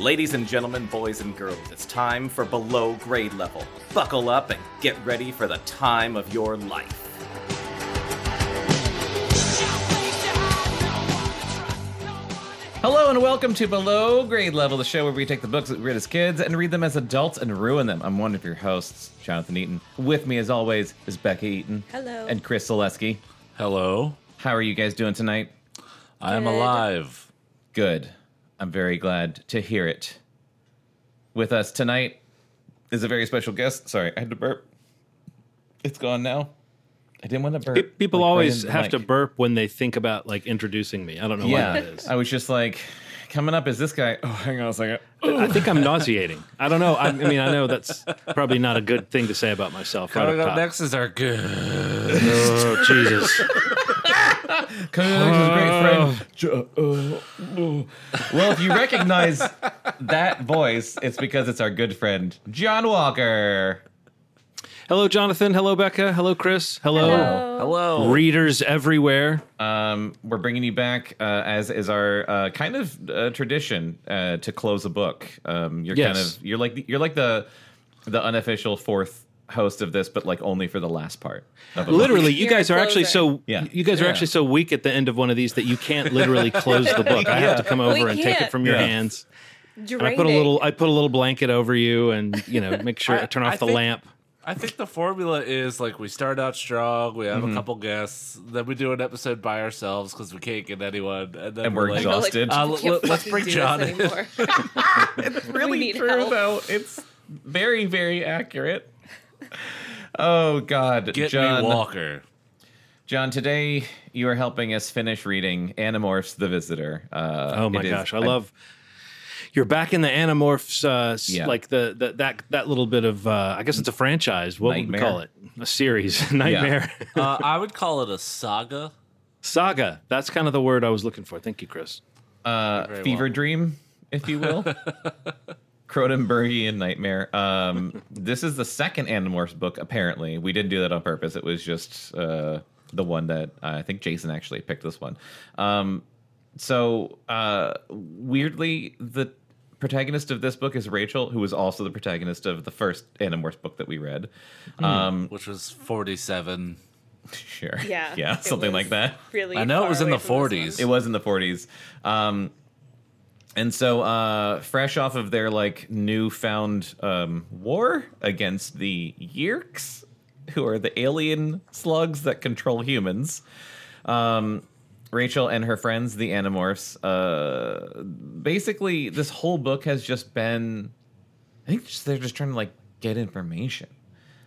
Ladies and gentlemen, boys and girls, it's time for below grade level. Buckle up and get ready for the time of your life. Hello and welcome to Below Grade Level, the show where we take the books that we read as kids and read them as adults and ruin them. I'm one of your hosts, Jonathan Eaton. With me, as always, is Bekah Eaton. Hello. And Chris Zaleski. Hello. How are you guys doing tonight? I am alive. Good. I'm very glad to hear it. With us tonight is a very special guest. Sorry, I had to burp. It's gone now. I didn't want to burp. Pe- People like, always into the have mic. to burp when they think about like introducing me. I don't know Yeah, why that is. I was just like, coming up is this guy. Oh, hang on a second. I think I'm nauseating. I don't know. I, I mean, I know that's probably not a good thing to say about myself. Right Coming up up top. next is our good. Oh Jesus! Coming up is a great friend. Jo- uh, uh. Well, if you recognize that voice, it's because it's our good friend John Walker. Hello, Jonathan. Hello, Bekah. Hello, Chris. Hello, Hello. readers everywhere. Um, we're bringing you back uh, as is our uh, kind of uh, tradition uh, to close a book. Um, you're kind of you're like you're like the the unofficial fourth host of this, but like only for the last part. Of a book. Literally, you guys are actually so. Yeah. You guys are actually so weak at the end of one of these that you can't literally close the book. I have to come over We and take it from your Yeah. hands. And I put a little. I put a little blanket over you, and you know, make sure I, I- turn off I the think- lamp. I think the formula is like we start out strong, we have a couple guests, then we do an episode by ourselves because we can't get anyone, and then And we're like, exhausted. Uh, We l- can't l- let's bring do John in. it's really true help. though. It's very very accurate. Oh God, Get John. me Walker. John, today you are helping us finish reading Animorphs: The Visitor. Uh, Oh my it is- gosh, I love. You're back in the Animorphs, uh, Yeah. like the, the that that little bit of uh, I guess it's a franchise. What would Nightmare. we call it? A series, Nightmare Uh, I would call it a saga. Saga. That's kind of the word I was looking for. Thank you, Chris. uh, fever well. dream, if you will. Cronenbergian nightmare. Um, this is the second Animorphs book. Apparently, we didn't do that on purpose. It was just uh, the one that I think Jason actually picked. This one. Um, so uh, weirdly, the protagonist of this book is Rachel, who was also the protagonist of the first Animorphs book that we read. Um, which was 47. sure, Yeah, yeah, something like that. Really, I know it was in the 40s. It was in the 40s. Um, and so, uh, fresh off of their like newfound um, war against the Yeerks, who are the alien slugs that control humans, um, Rachel and her friends, the Animorphs, uh, basically, this whole book has just been. I think just, they're just trying to like get information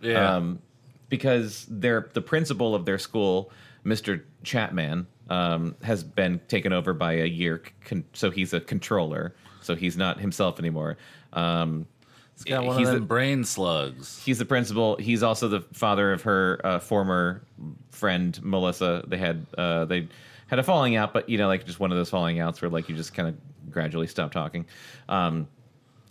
Yeah. um, because they're the principal of their school, Mr. Chapman, um, has been taken over by a year, con- so he's a controller, so he's not himself anymore. Um, He's got one he's of a- them brain slugs. he's the principal. He's also the father of her uh, former friend Melissa. They had uh, they had a falling out, but you know, like just one of those falling outs where like you just kind of gradually stop talking. Um,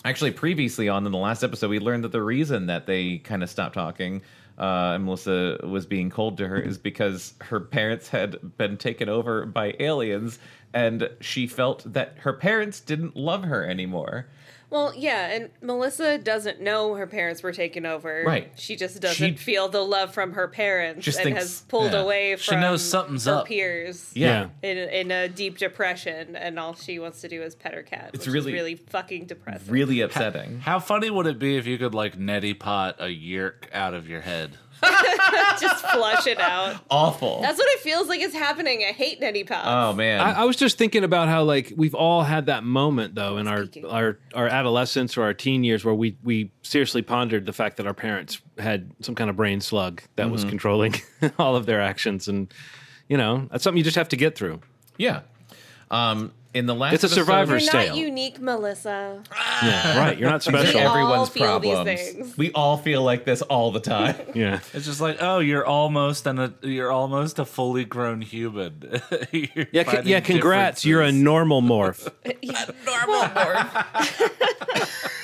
actually, previously on in the last episode, we learned that the reason that they kind of stopped talking. Uh, and Melissa was being cold to her is because her parents had been taken over by aliens, and she felt that her parents didn't love her anymore. Well, yeah, and Melissa doesn't know her parents were taken over. Right. She just doesn't She- feel the love from her parents Just and thinks- has pulled yeah. away She knows something's her up. peers. Yeah. In, in a deep depression, and all she wants to do is pet her cat. It's which really- is really fucking depressing. Really upsetting. How funny would it be if you could like neti pot a Yeerk out of your head? just flush it out. Awful. That's what it feels like is happening. I hate neti pops. oh man. I, I was just thinking about how like we've all had that moment though in our Speaking. our our adolescence or our teen years where we we seriously pondered the fact that our parents had some kind of brain slug that was controlling all of their actions and you know that's something you just have to get through. Yeah. Um, in the last It's a episode- survivor's You're not tale. unique, Melissa. Ah. Yeah, right. You're not These are special. all everyone's feel these problems. things. We all feel like this all the time. yeah. It's just like, oh, you're almost an a, you're almost a fully grown human. You're Yeah, c- finding yeah. Congrats, you're a differences. Normal morph. A normal morph.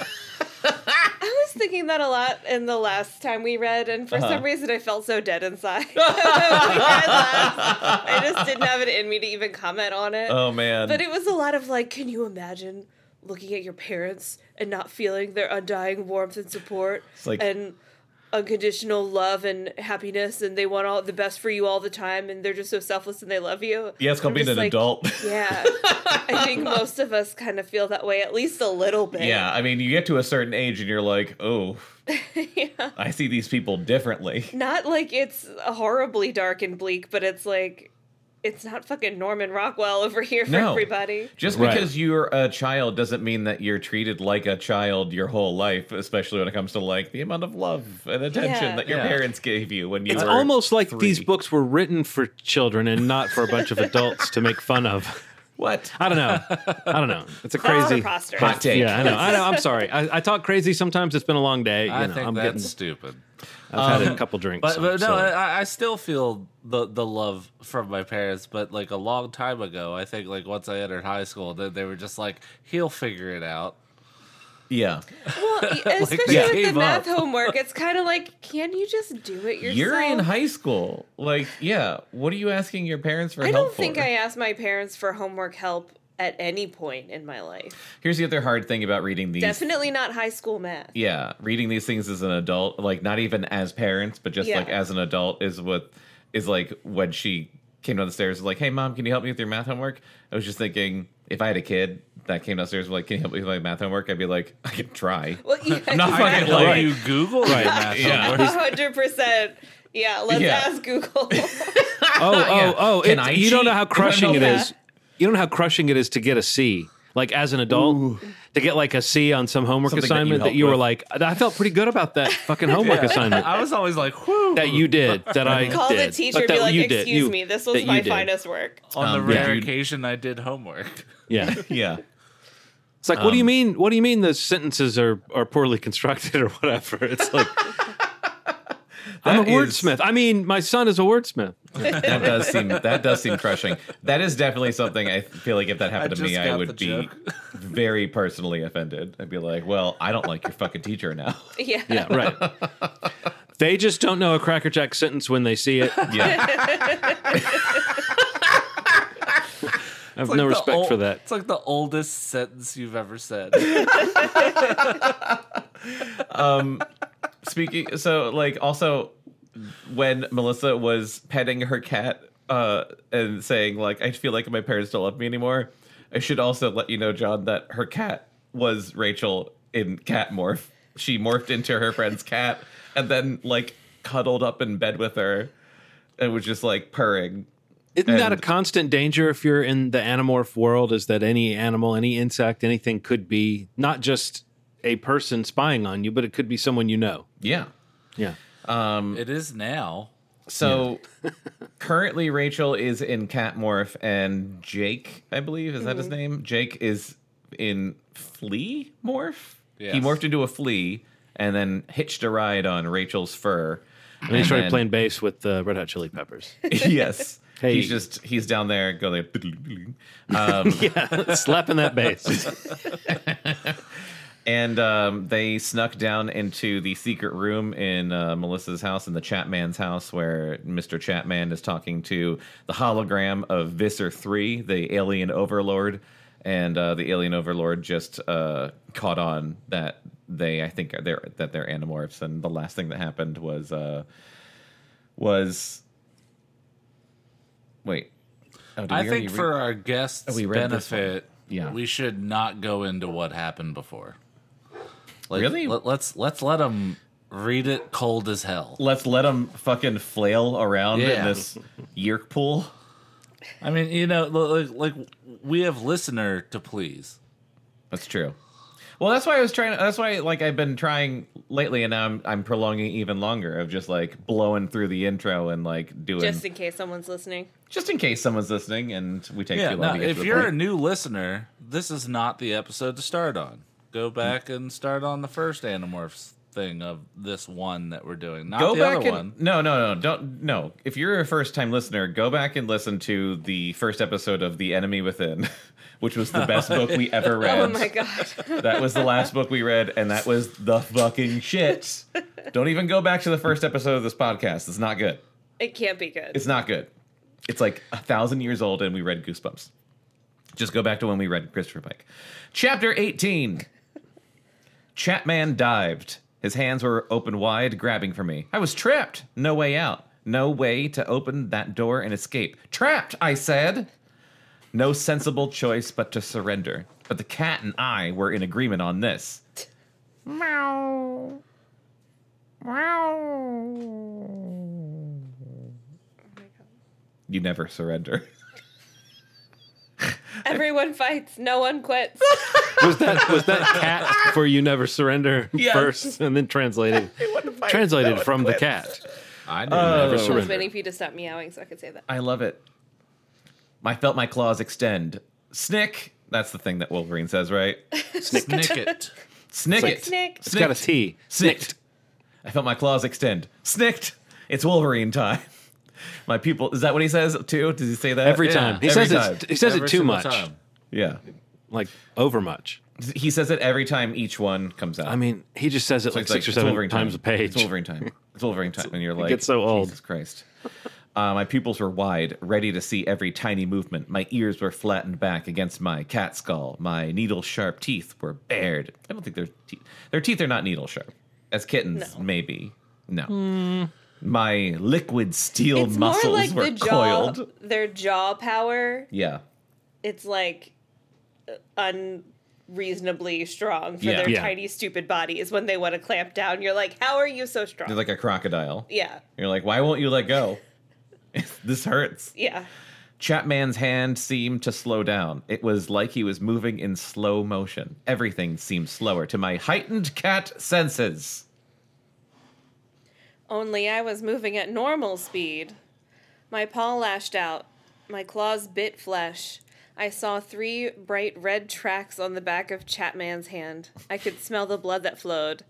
I was thinking that a lot in the last time we read, and for Uh-huh. some reason I felt so dead inside. We read last. I just didn't have it in me to even comment on it. oh man. but it was a lot of like, can you imagine looking at your parents and not feeling their undying warmth and support like- and unconditional love and happiness and they want all the best for you all the time and they're just so selfless and they love you. Yeah, it's called being an like, adult. Yeah. I think most of us kind of feel that way at least a little bit. Yeah, I mean, you get to a certain age and you're like, oh, yeah. I see these people differently. Not like it's horribly dark and bleak, but it's like it's not fucking Norman Rockwell over here for No. everybody. Just Right. because you're a child doesn't mean that you're treated like a child your whole life, especially when it comes to like the amount of love and attention Yeah. that your Yeah. parents gave you when you were. It's almost like three. these books were written for children and not for a bunch of adults to make fun of. What? I don't know. I don't know. It's a crazy. preposterous. Hot take. Yeah, I know. I know. I'm sorry. I, I talk crazy sometimes. It's been a long day. You I know, think I'm that's getting. stupid. I've had a um, couple drinks. But, so- but no, so- I, I still feel the the love from my parents. But like a long time ago, I think like once I entered high school, they, they were just like, "He'll figure it out." Yeah. Well, especially they with the math up. homework, it's kind of like, can you just do it yourself? You're in high school. Like, yeah. What are you asking your parents for help? I help don't think for? I asked my parents for homework help at any point in my life. Here's the other hard thing about reading these. Definitely not high school math. Yeah, reading these things as an adult, like not even as parents, but just Yeah. like as an adult, is what is like when she came down the stairs, was like, "Hey, mom, can you help me with your math homework?" I was just thinking, if I had a kid that came downstairs, like, "Can you help me with my math homework?" I'd be like, "I can try." Well, yeah, I'm not I fucking can help like, you Google your math Yeah. homework. hundred percent. Yeah, let's Yeah. ask Google. Oh, oh, oh! Can it- I you don't know how crushing know it that? is. You don't know how crushing it is to get a C. Like as an adult, to get like a C on some homework Something that you assignment that you, were with. like, I felt pretty good about that fucking homework assignment I was always like, "Whew!" that you did. That I Call did. the teacher but and be like, you did. "Excuse You- me, this was my did. finest work." on Um, the rare Dude. occasion I did homework. Yeah, Yeah, it's like, what do you Um, mean? What do you mean the sentences are are poorly constructed or whatever? It's like. I'm a That is- wordsmith. I mean, my son is a wordsmith. that does seem that does seem crushing. That is definitely something I feel like if that happened I to me, I would be joke. very personally offended. I'd be like, "Well, I don't like your fucking teacher now." Yeah. Yeah, right. they just don't know a crackerjack sentence when they see it. Yeah. I have like no respect ol- for that. It's like the oldest sentence you've ever said. Um, Speaking, so like also when Melissa was petting her cat uh, and saying like, "I feel like my parents don't love me anymore," I should also let you know, John, that her cat was Rachel in cat morph. She morphed into her friend's cat and then like cuddled up in bed with her and was just like purring. Isn't that a constant danger if you're in the animorph world? Is that any animal, any insect, anything could be not just a person spying on you, but it could be someone you know. Yeah. Yeah. Um, it is now. So currently, Rachel is in cat morph, and Jake, I believe, is that his name? Jake is in flea morph. He morphed into a flea and then hitched a ride on Rachel's fur. And he started then- playing bass with the Red Hot Chili Peppers. yes. Hey. He's just he's down there going like um, yeah, slapping that bass. And um, they snuck down into the secret room in uh, Melissa's house, in the Chapman's house, where Mr. Chapman is talking to the hologram of Visser Three, the alien overlord, and uh, the alien overlord just uh, caught on that they, I think, they're that they're animorphs, and the last thing that happened was uh, was wait. Oh, I think read- for our guests' Oh, we read this one. benefit, Yeah. we should not go into what happened before. Like, Really? Let, let's let's let them read it cold as hell. let's let them fucking flail around in this Yeerk pool. I mean, you know, like, like we have listener to please. That's true. Well, that's why I was trying. That's why, like, I've been trying lately, and now I'm I'm prolonging even longer of just like blowing through the intro and like doing Just just, in case someone's listening. Just in case someone's listening and we take Yeah, too long no, to get if to the you're a new listener, this is not the episode to start on. Go back and start on the first Animorphs thing of this one that we're doing, not go the back other and one. no, no, no, don't no. If you're a first time listener, go back and listen to the first episode of The Enemy Within, which was the best book we ever oh read. Oh my god. That was the last book we read, and that was the fucking shit. Don't even go back to the first episode of this podcast. It's not good. it can't be good. It's not good. It's like a thousand years old, and we read Goosebumps. Just go back to when we read Christopher Pike. Chapter 18. Chapman dived. His hands were open wide, grabbing for me. I was trapped. No way out. No way to open that door and escape. Trapped, I said. No sensible choice but to surrender. But the cat and I were in agreement on this. Meow. You never surrender. Everyone fights, no one quits. Was that was that cat for you never surrender Yes. first, and then translated translated from the cat? I knew oh. Never that. I was surrender. waiting for you to stop meowing so I could say that. I love it. I felt my claws extend. Snick. That's the thing that Wolverine says, right? Snick it. Snick like- it. Snick. It's got a T. Snicked. I felt my claws extend. Snicked. It's Wolverine time. My people. Is that what he says too? Does he say that Every Yeah, time he every says time. it, he says Every it too much, time. Yeah. like over much. He says it every time each one comes out. I mean, he just says it So like it's six or seven times time. a page. It's Wolverine time. It's Wolverine time. And you're like, gets so old. Jesus Christ. Uh, my pupils were wide, ready to see every tiny movement. My ears were flattened back against my cat skull. My needle sharp teeth were bared. I don't think their teeth. Their teeth are not needle sharp. As kittens, No. maybe. No. My liquid steel It's more muscles like were the jaw, coiled. their jaw power. Yeah. It's like uh, unreasonably strong for Yeah. their Yeah. tiny, stupid bodies when they want to clamp down. You're like, how are you so strong? They're like a crocodile. yeah, You're like, why won't you let go? this hurts. yeah. Chapman's hand seemed to slow down. It was like he was moving in slow motion. Everything seemed slower to my heightened cat senses. Only I was moving at normal speed. My paw lashed out. My claws bit flesh. I saw three bright red tracks on the back of Chapman's hand. I could smell the blood that flowed.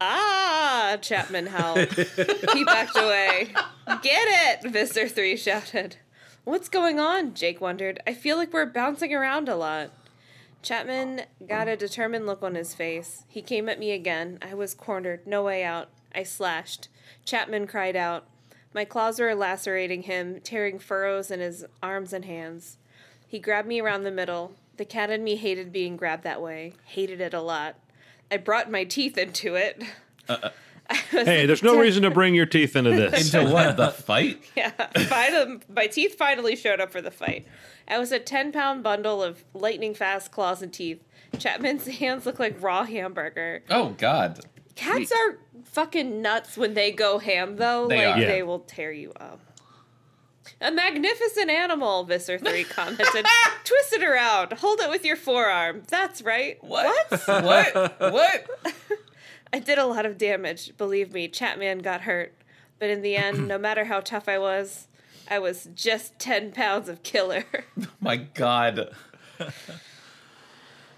Ah! Chapman howled. he backed away. Get it! Visser 3 shouted. What's going on? Jake wondered. I feel like we're bouncing around a lot. Chapman got a determined look on his face. He came at me again. I was cornered, no way out. I slashed. Chapman cried out. My claws were lacerating him, tearing furrows in his arms and hands. He grabbed me around the middle. The cat in me hated being grabbed that way, hated it a lot. I brought my teeth into it. Uh-uh. Hey, there's no reason to bring your teeth into this. Into what? The fight? Yeah, finally, my teeth finally showed up for the fight. I was a 10 pound bundle of lightning fast claws and teeth. Chapman's hands look like raw hamburger. Oh, God. Cats are fucking nuts when they go ham, though. They like, are. Yeah. they will tear you up. A magnificent animal, Visser 3 commented. Twist it around. Hold it with your forearm. That's right. What? what? What? I did a lot of damage. Believe me, Chapman got hurt. But in the end, no matter how tough I was, I was just 10 pounds of killer. My God. All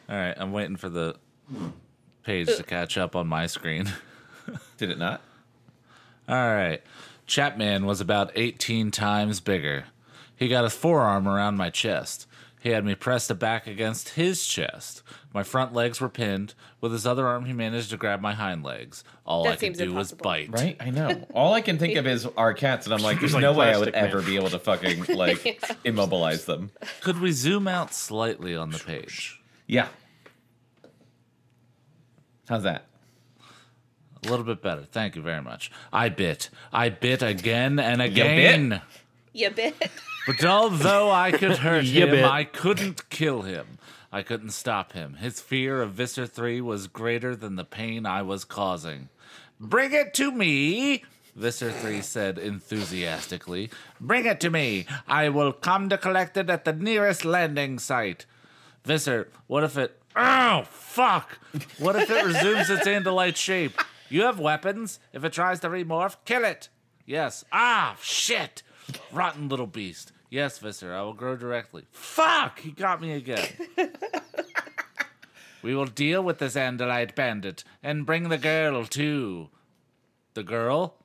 right, I'm waiting for the page to catch up on my screen. Did it not? All right. Chapman was about 18 times bigger. He got his forearm around my chest. He had me pressed back against his chest. My front legs were pinned. With his other arm, he managed to grab my hind legs. All That I could seems do was impossible. bite. Right? I know. All I can think of is our cats, and I'm like, there's like no way I would plastic, man. ever be able to fucking, like, immobilize them. Could we zoom out slightly on the page? Yeah. How's that? A little bit better. Thank you very much. I bit. I bit again and bit? again. you bit. But although I could hurt You him, bit. I couldn't kill him. I couldn't stop him. His fear of Visser 3 was greater than the pain I was causing. Bring it to me, Visser 3 said enthusiastically. Bring it to me. I will come to collect it at the nearest landing site. Visser, what if it. Oh, fuck! What if it resumes its Andalite shape? You have weapons. If it tries to remorph, kill it. Yes. Ah, shit. Rotten little beast. Yes, Visser, I will grow directly. Fuck! He got me again. we will deal with this Andalite bandit and bring the girl too. The girl?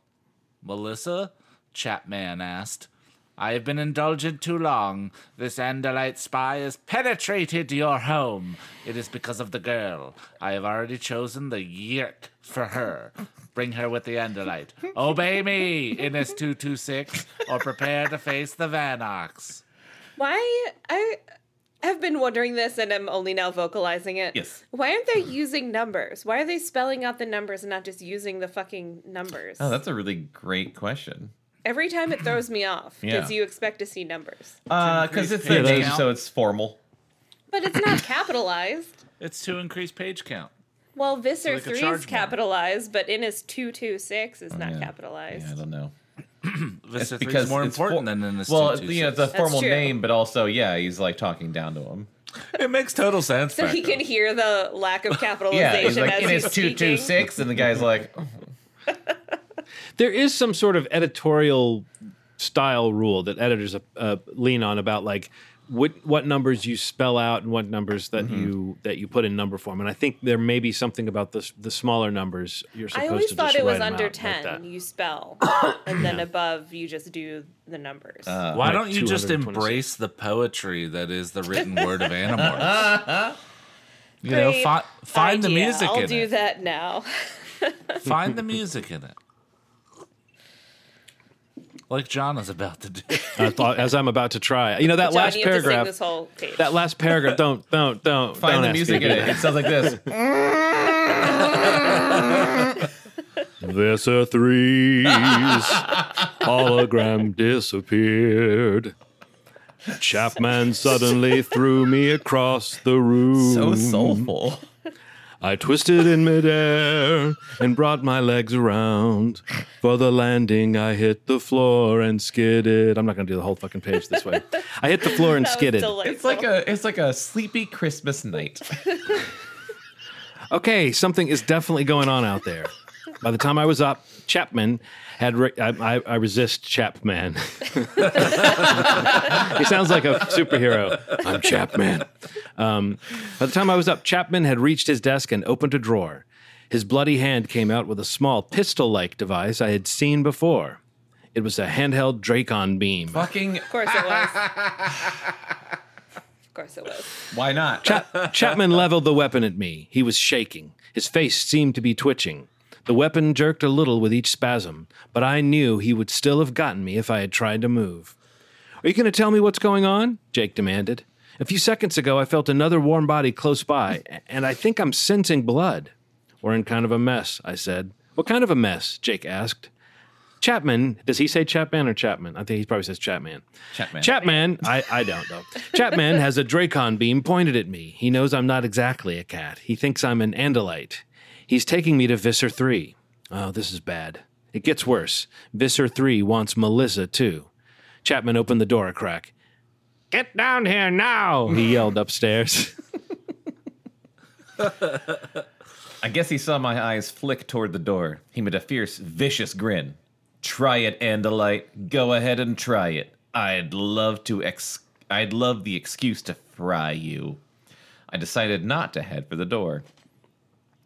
Melissa? Chapman asked. I have been indulgent too long. This Andalite spy has penetrated your home. It is because of the girl. I have already chosen the Yeerk for her. Bring her with the Andalite. Obey me, Iniss 226, or prepare to face the Vanox. Why? I. have been wondering this and I'm only now vocalizing it. Yes. Why aren't they using numbers? Why are they spelling out the numbers and not just using the fucking numbers? Oh, that's a really great question. Every time it throws me off because Yeah. you expect to see numbers. Uh, because it's increase their page name, count. so it's formal. But it's not capitalized. It's to increase page count. Well, Visser like a 3 charge is more. capitalized, but Iniss 226 is not Oh, yeah. capitalized. Yeah, I don't know. Visser It's 3 is more it's important for- than in this Well, you know, it's a formal true. name, but also, yeah, he's like talking down to him. It makes total sense. So he Bekah. can hear the lack of capitalization Yeah, he's like, as it he's is two two six, and the guy's like, there is some sort of editorial style rule that editors uh, lean on about like what what numbers you spell out and what numbers that Mm-hmm. you that you put in number form. And I think there may be something about the the smaller numbers you're supposed to. I always to thought just it was under out like 10. you spell, and then above you just do the numbers. Uh, Why Like don't you just embrace the poetry that is the written word of Animorphs? you know, fi- find the music I'll in do it. that now. Find the music in it. Like John is about to do. I thought, as I'm about to try, you know that John, last you have to sing paragraph. this whole page. That last paragraph. Don't don't don't find don't the music in it. It sounds like this. Visser three's hologram disappeared. Chapman suddenly threw me across the room. So soulful. I twisted in midair and brought my legs around. For the landing, I hit the floor and skidded. I'm not going to do the whole fucking page this way. I hit the floor and That skidded. delightful. It's like a it's like a sleepy Christmas night. okay, something is definitely going on out there. By the time I was up, Chapman had. Re- I, I, I resist Chapman. he sounds like a superhero. I'm Chapman. Um, by the time I was up, Chapman had reached his desk and opened a drawer. His bloody hand came out with a small pistol-like device I had seen before. It was a handheld Dracon beam. Fucking Of course it was. of course it was. why not? Chap- Chapman leveled the weapon at me. He was shaking. His face seemed to be twitching. The weapon jerked a little with each spasm, but I knew he would still have gotten me if I had tried to move. Are you going to tell me what's going on? Jake demanded. A few seconds ago, I felt another warm body close by, and I think I'm sensing blood. We're in kind of a mess, I said. What kind of a mess? Jake asked. Chapman, does he say Chapman or Chapman? I think he probably says Chapman. Chapman. Chapman, I, I don't know. Chapman has a Dracon beam pointed at me. He knows I'm not exactly a cat. He thinks I'm an Andalite. He's taking me to Visser 3. Oh, this is bad. It gets worse. Visser 3 wants Melissa, too. Chapman opened the door a crack. Get down here now, he yelled upstairs. I guess he saw my eyes flick toward the door. He made a fierce, vicious grin. Try it, Andalite. Go ahead and try it. I'd love to ex. I'd love the excuse to fry you. I decided not to head for the door.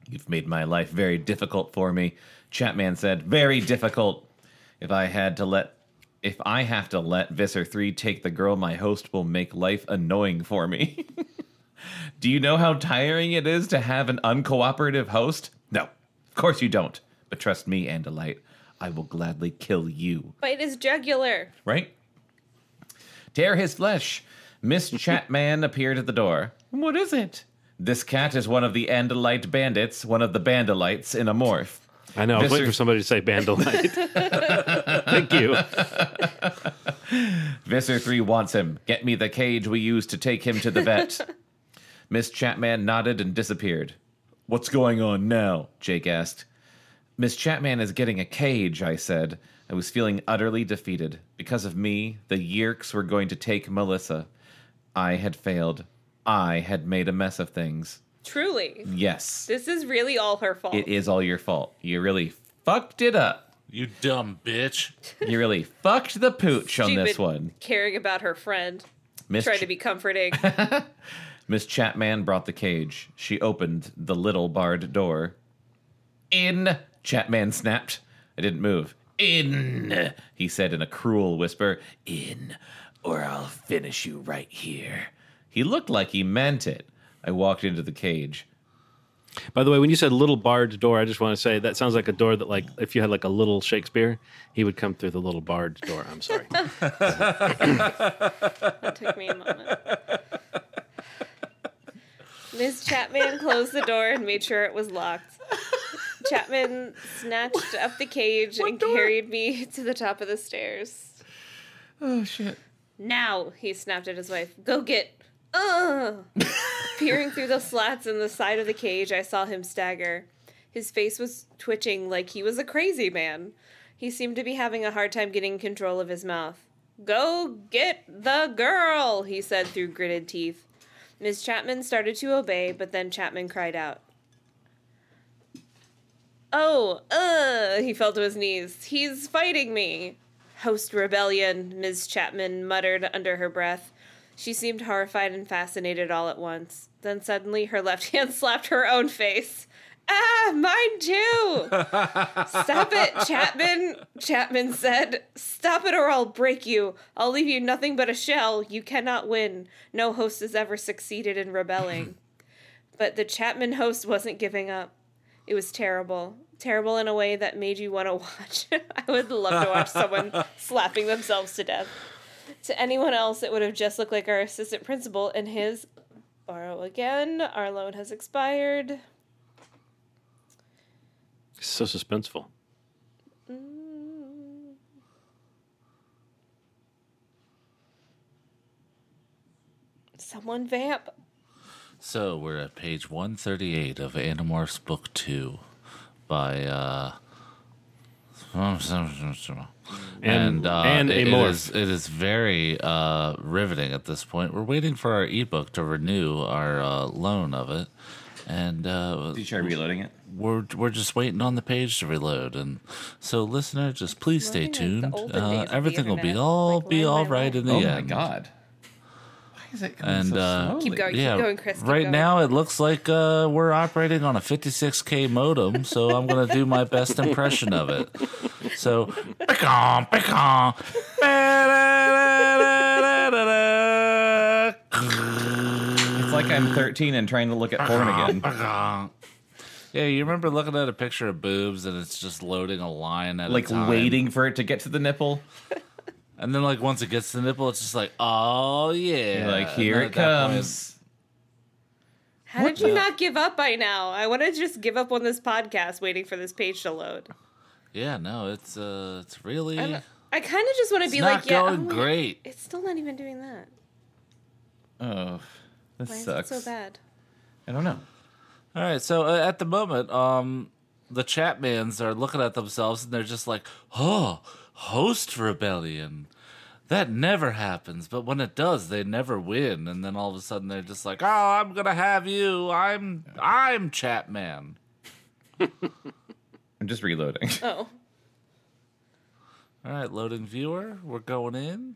You've made my life very difficult for me, Chapman said. Very difficult. If I had to let if I have to let Visser 3 take the girl, my host will make life annoying for me. Do you know how tiring it is to have an uncooperative host? No, of course you don't. But trust me, Andalite, I will gladly kill you. Bite his jugular. Right? Tear his flesh. Miss Chapman appeared at the door. What is it? This cat is one of the Andalite bandits, one of the Bandalites in a morph. I know, I was waiting for somebody to say Bandolite. Thank you. Visser 3 wants him. Get me the cage we used to take him to the vet. Miss Chapman nodded and disappeared. What's going on now? Jake asked. Miss Chapman is getting a cage, I said. I was feeling utterly defeated. Because of me, the Yeerks were going to take Melissa. I had failed. I had made a mess of things. Truly. Yes, This is really all her fault. it is all your fault. You really fucked it up. You dumb bitch. You really fucked the pooch on this Stupid one. Caring about her friend. Miss Try Ch- to be comforting. Miss Chapman brought the cage. She opened the little barred door. In, Chapman snapped. I didn't move. In, he said in a cruel whisper. In, or I'll finish you right here. He looked like he meant it. I walked into the cage. By the way, when you said little barred door, I just want to say that sounds like a door that, like, if you had like a little Shakespeare, he would come through the little barred door. I'm sorry. that took me a moment. Ms. Chapman closed the door and made sure it was locked. Chapman snatched up the cage and carried me to the top of the stairs. Oh shit. Now, he snapped at his wife. Go get. Ugh! Peering through the slats in the side of the cage, I saw him stagger. His face was twitching like he was a crazy man. He seemed to be having a hard time getting control of his mouth. Go get the girl, he said through gritted teeth. Miss Chapman started to obey, but then Chapman cried out. Oh, uh, he fell to his knees. He's fighting me. Host rebellion, Miss Chapman muttered under her breath. She seemed horrified and fascinated all at once. Then suddenly her left hand slapped her own face. Ah, mine too! Stop it, Chapman, Chapman said. Stop it or I'll break you. I'll leave you nothing but a shell. You cannot win. No host has ever succeeded in rebelling. but the Chapman host wasn't giving up. It was terrible. Terrible in a way that made you want to watch. I would love to watch someone slapping themselves to death. To anyone else, it would have just looked like our assistant principal and his. Borrow again. Our loan has expired. So suspenseful. Someone vamp. So we're at page 138 of Animorphs Book 2 by uh and uh, and it- a it morph. is, it is very uh, riveting at this point. We're waiting for our ebook to renew our uh, loan of it, and uh, Did you try reloading it? we're we're just waiting on the page to reload. And so, listener, just please stay Looking like the tuned. Uh, everything will be all like be Line all by right Line. in the Oh end. Oh my god. Why is it coming And, so uh, slowly? Keep going. Yeah, going, Chris, keep right going. now it looks like uh, we're operating on a 56k modem, so I'm gonna do my best impression of it. So, pecan, pecan. It's like I'm 13 and trying to look at porn again. Yeah, you remember looking at a picture of boobs and it's just loading a line at Like a time. waiting for it to get to the nipple. And then like once it gets to the nipple, it's just like, oh yeah, You're like here it at that point- comes. How did you not give up by now? I want to just give up on this podcast waiting for this page to load. yeah, no, it's uh, it's really I'm- I kind of just want to be not like, yeah, going oh, great. It's still not even doing that. Oh, this Why sucks. is it so bad? I don't know. All right, so uh, at the moment, um, the Chapmans are looking at themselves and they're just like, "Oh, host rebellion." That never happens, but when it does, they never win. And then all of a sudden, they're just like, "Oh, I'm gonna have you. I'm I'm Chapman." I'm just reloading. Oh, All right, loading viewer. We're going in.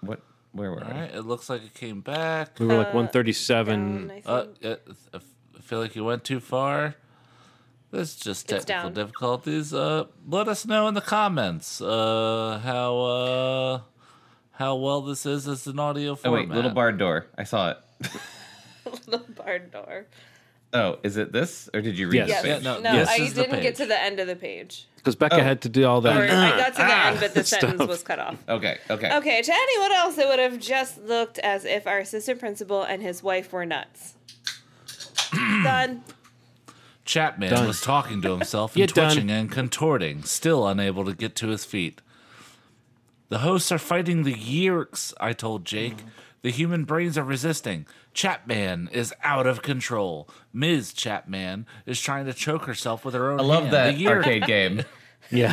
what? Where were All I? right, it looks like it came back. We were like Uh, 137. down, I Uh, think. yeah, I feel like you went too far. There's just technical difficulties. Uh, let us know in the comments uh, how uh, how well this is as an audio format. Oh wait, little barred door. I saw it. little barred door. Oh, is it this, or did you read? Yes. the Yes. page? Yeah, no, no, this I didn't get to the end of the page. Because Bekah Oh. had to do all Or that. I got to the end, but the stuff. sentence was cut off. Okay. Okay. Okay, to anyone else, it would have just looked as if our assistant principal and his wife were nuts. Done. Chapman Done. was talking to himself You're and done. twitching and contorting, still unable to get to his feet. The hosts are fighting the Yeerks, I told Jake. The human brains are resisting. Chapman is out of control. Ms. Chapman is trying to choke herself with her own I love hand. that The Yeerk arcade game. Yeah.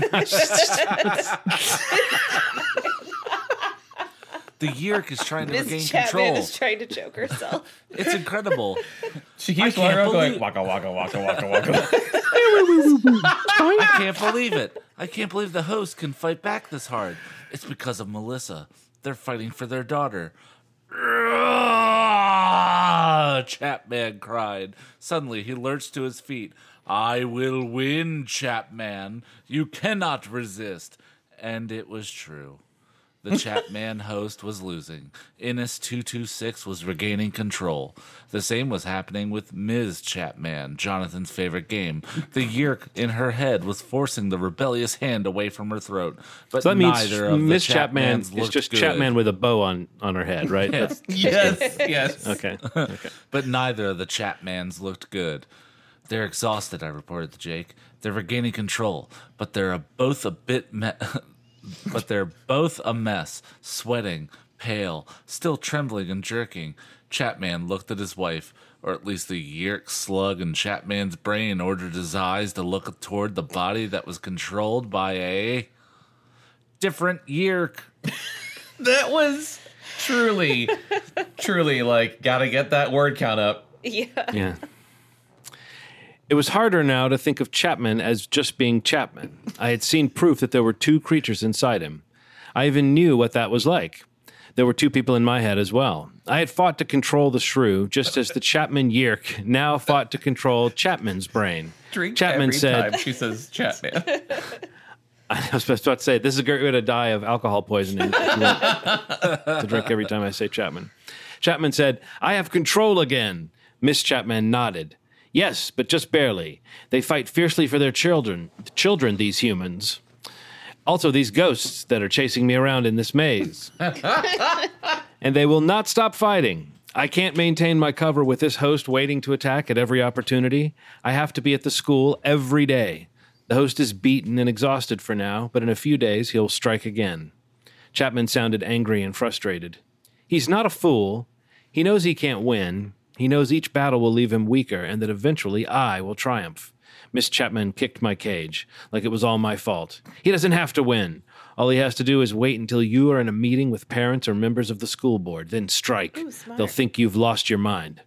The Yeerk is trying to regain control. Ms. Chapman control. is trying to choke herself. It's incredible. She keeps I walking can't going believe- waka waka waka waka waka. I can't believe it. I can't believe the host can fight back this hard. It's because of Melissa. They're fighting for their daughter. Chapman cried. Suddenly, he lurched to his feet. I will win, Chapman. You cannot resist. And it was true. The Chapman host was losing. Iniss 226 was regaining control. The same was happening with Ms. Chapman, Jonathan's favorite game. The Yeerk in her head was forcing the rebellious hand away from her throat. But So that means neither of Miss the Chapman Chapmans is looked just good. Chapman with a bow on on her head, right? That's- yes, yes. okay. Okay. But neither of the Chapmans looked good. They're exhausted, I reported to Jake. They're regaining control, but they're both a bit me- but they're both a mess, sweating, pale, still trembling and jerking. Chapman looked at his wife, or at least the Yeerk slug in Chapman's brain ordered his eyes to look toward the body that was controlled by a different Yeerk. That was truly, truly like, gotta get that word count up. Yeah. Yeah. It was harder now to think of Chapman as just being Chapman. I had seen proof that there were two creatures inside him. I even knew what that was like. There were two people in my head as well. I had fought to control the shrew, just as the Chapman Yeerk now fought to control Chapman's brain. Drink Chapman every said, time she says Chapman. I was about to say, this is a great way to die of alcohol poisoning. to drink every time I say Chapman. Chapman said, I have control again. Miss Chapman nodded. Yes, but just barely. They fight fiercely for their children. Children, these humans. Also, these ghosts that are chasing me around in this maze. and they will not stop fighting. I can't maintain my cover with this host waiting to attack at every opportunity. I have to be at the school every day. The host is beaten and exhausted for now, but in a few days he'll strike again. Chapman sounded angry and frustrated. He's not a fool. He knows he can't win. He knows each battle will leave him weaker and that eventually I will triumph. Miss Chapman kicked my cage, like it was all my fault. He doesn't have to win. All he has to do is wait until you are in a meeting with parents or members of the school board, then strike. Ooh. They'll think you've lost your mind.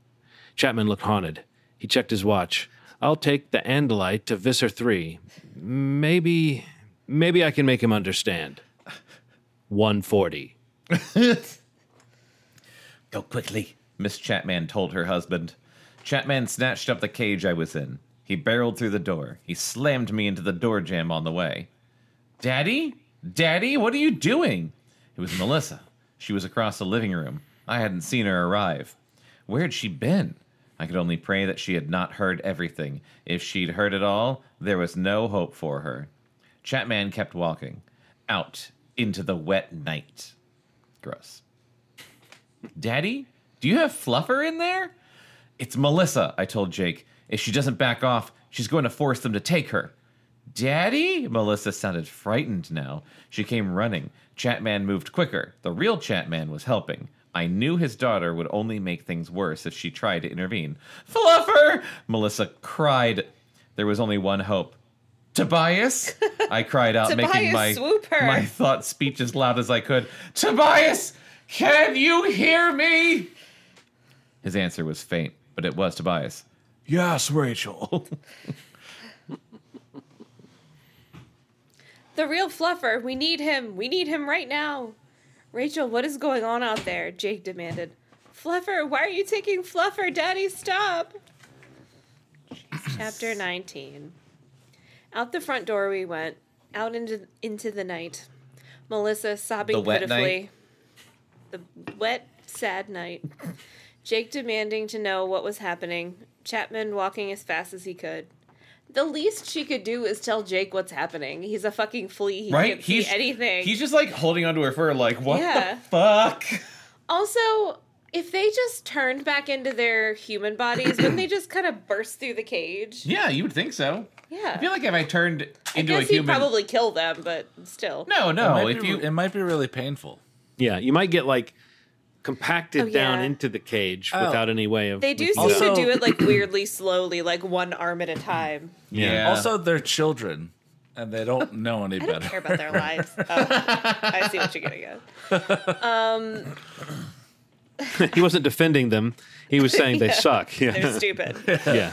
Chapman looked haunted. He checked his watch. I'll take the Andalite to Visser 3. Maybe maybe I can make him understand. 140. Go quickly, Miss Chapman told her husband. Chapman snatched up the cage I was in. He barreled through the door. He slammed me into the door jamb on the way. Daddy? Daddy, what are you doing? It was Melissa. She was across the living room. I hadn't seen her arrive. Where had she been? I could only pray that she had not heard everything. If she'd heard it all, there was no hope for her. Chapman kept walking. Out into the wet night. Gross. Daddy, do you have Fluffer in there? It's Melissa, I told Jake. If she doesn't back off, she's going to force them to take her. Daddy? Melissa sounded frightened now. She came running. Chapman moved quicker. The real Chapman was helping. I knew his daughter would only make things worse if she tried to intervene. Fluffer! Melissa cried. There was only one hope. Tobias? I cried out, making my, my thought speech as loud as I could. Tobias! Can you hear me? His answer was faint, but it was Tobias. Yes, Rachel. The real fluffer. We need him. We need him right now. Rachel, what is going on out there? Jake demanded. Fluffer, why are you taking Fluffer? Daddy, stop. Chapter 19. Out the front door we went, out into into the night. Melissa sobbing The wet pitifully. The wet, sad night. Jake demanding to know what was happening. Chapman walking as fast as he could. The least she could do is tell Jake what's happening. He's a fucking flea. He right? can't see anything. He's just like holding onto her fur, like, what Yeah. the fuck? Also, if they just turned back into their human bodies, wouldn't they just kind of burst through the cage? Yeah, you would think so. Yeah. I feel like if I turned I into a guess he'd human. probably kill them, but still. No, it, no. might If be, you. it might be really painful. Yeah, you might get like compacted Oh, down yeah. into the cage Oh. without any way of. They do waking seem. Also- to do it like weirdly slowly, like one arm at a time. yeah. Also, they're children, and they don't know any I don't better. care about their lives. Oh, I see what you're getting at. Um, he wasn't defending them. He was saying they Yeah. suck. they're Yeah. stupid. yeah.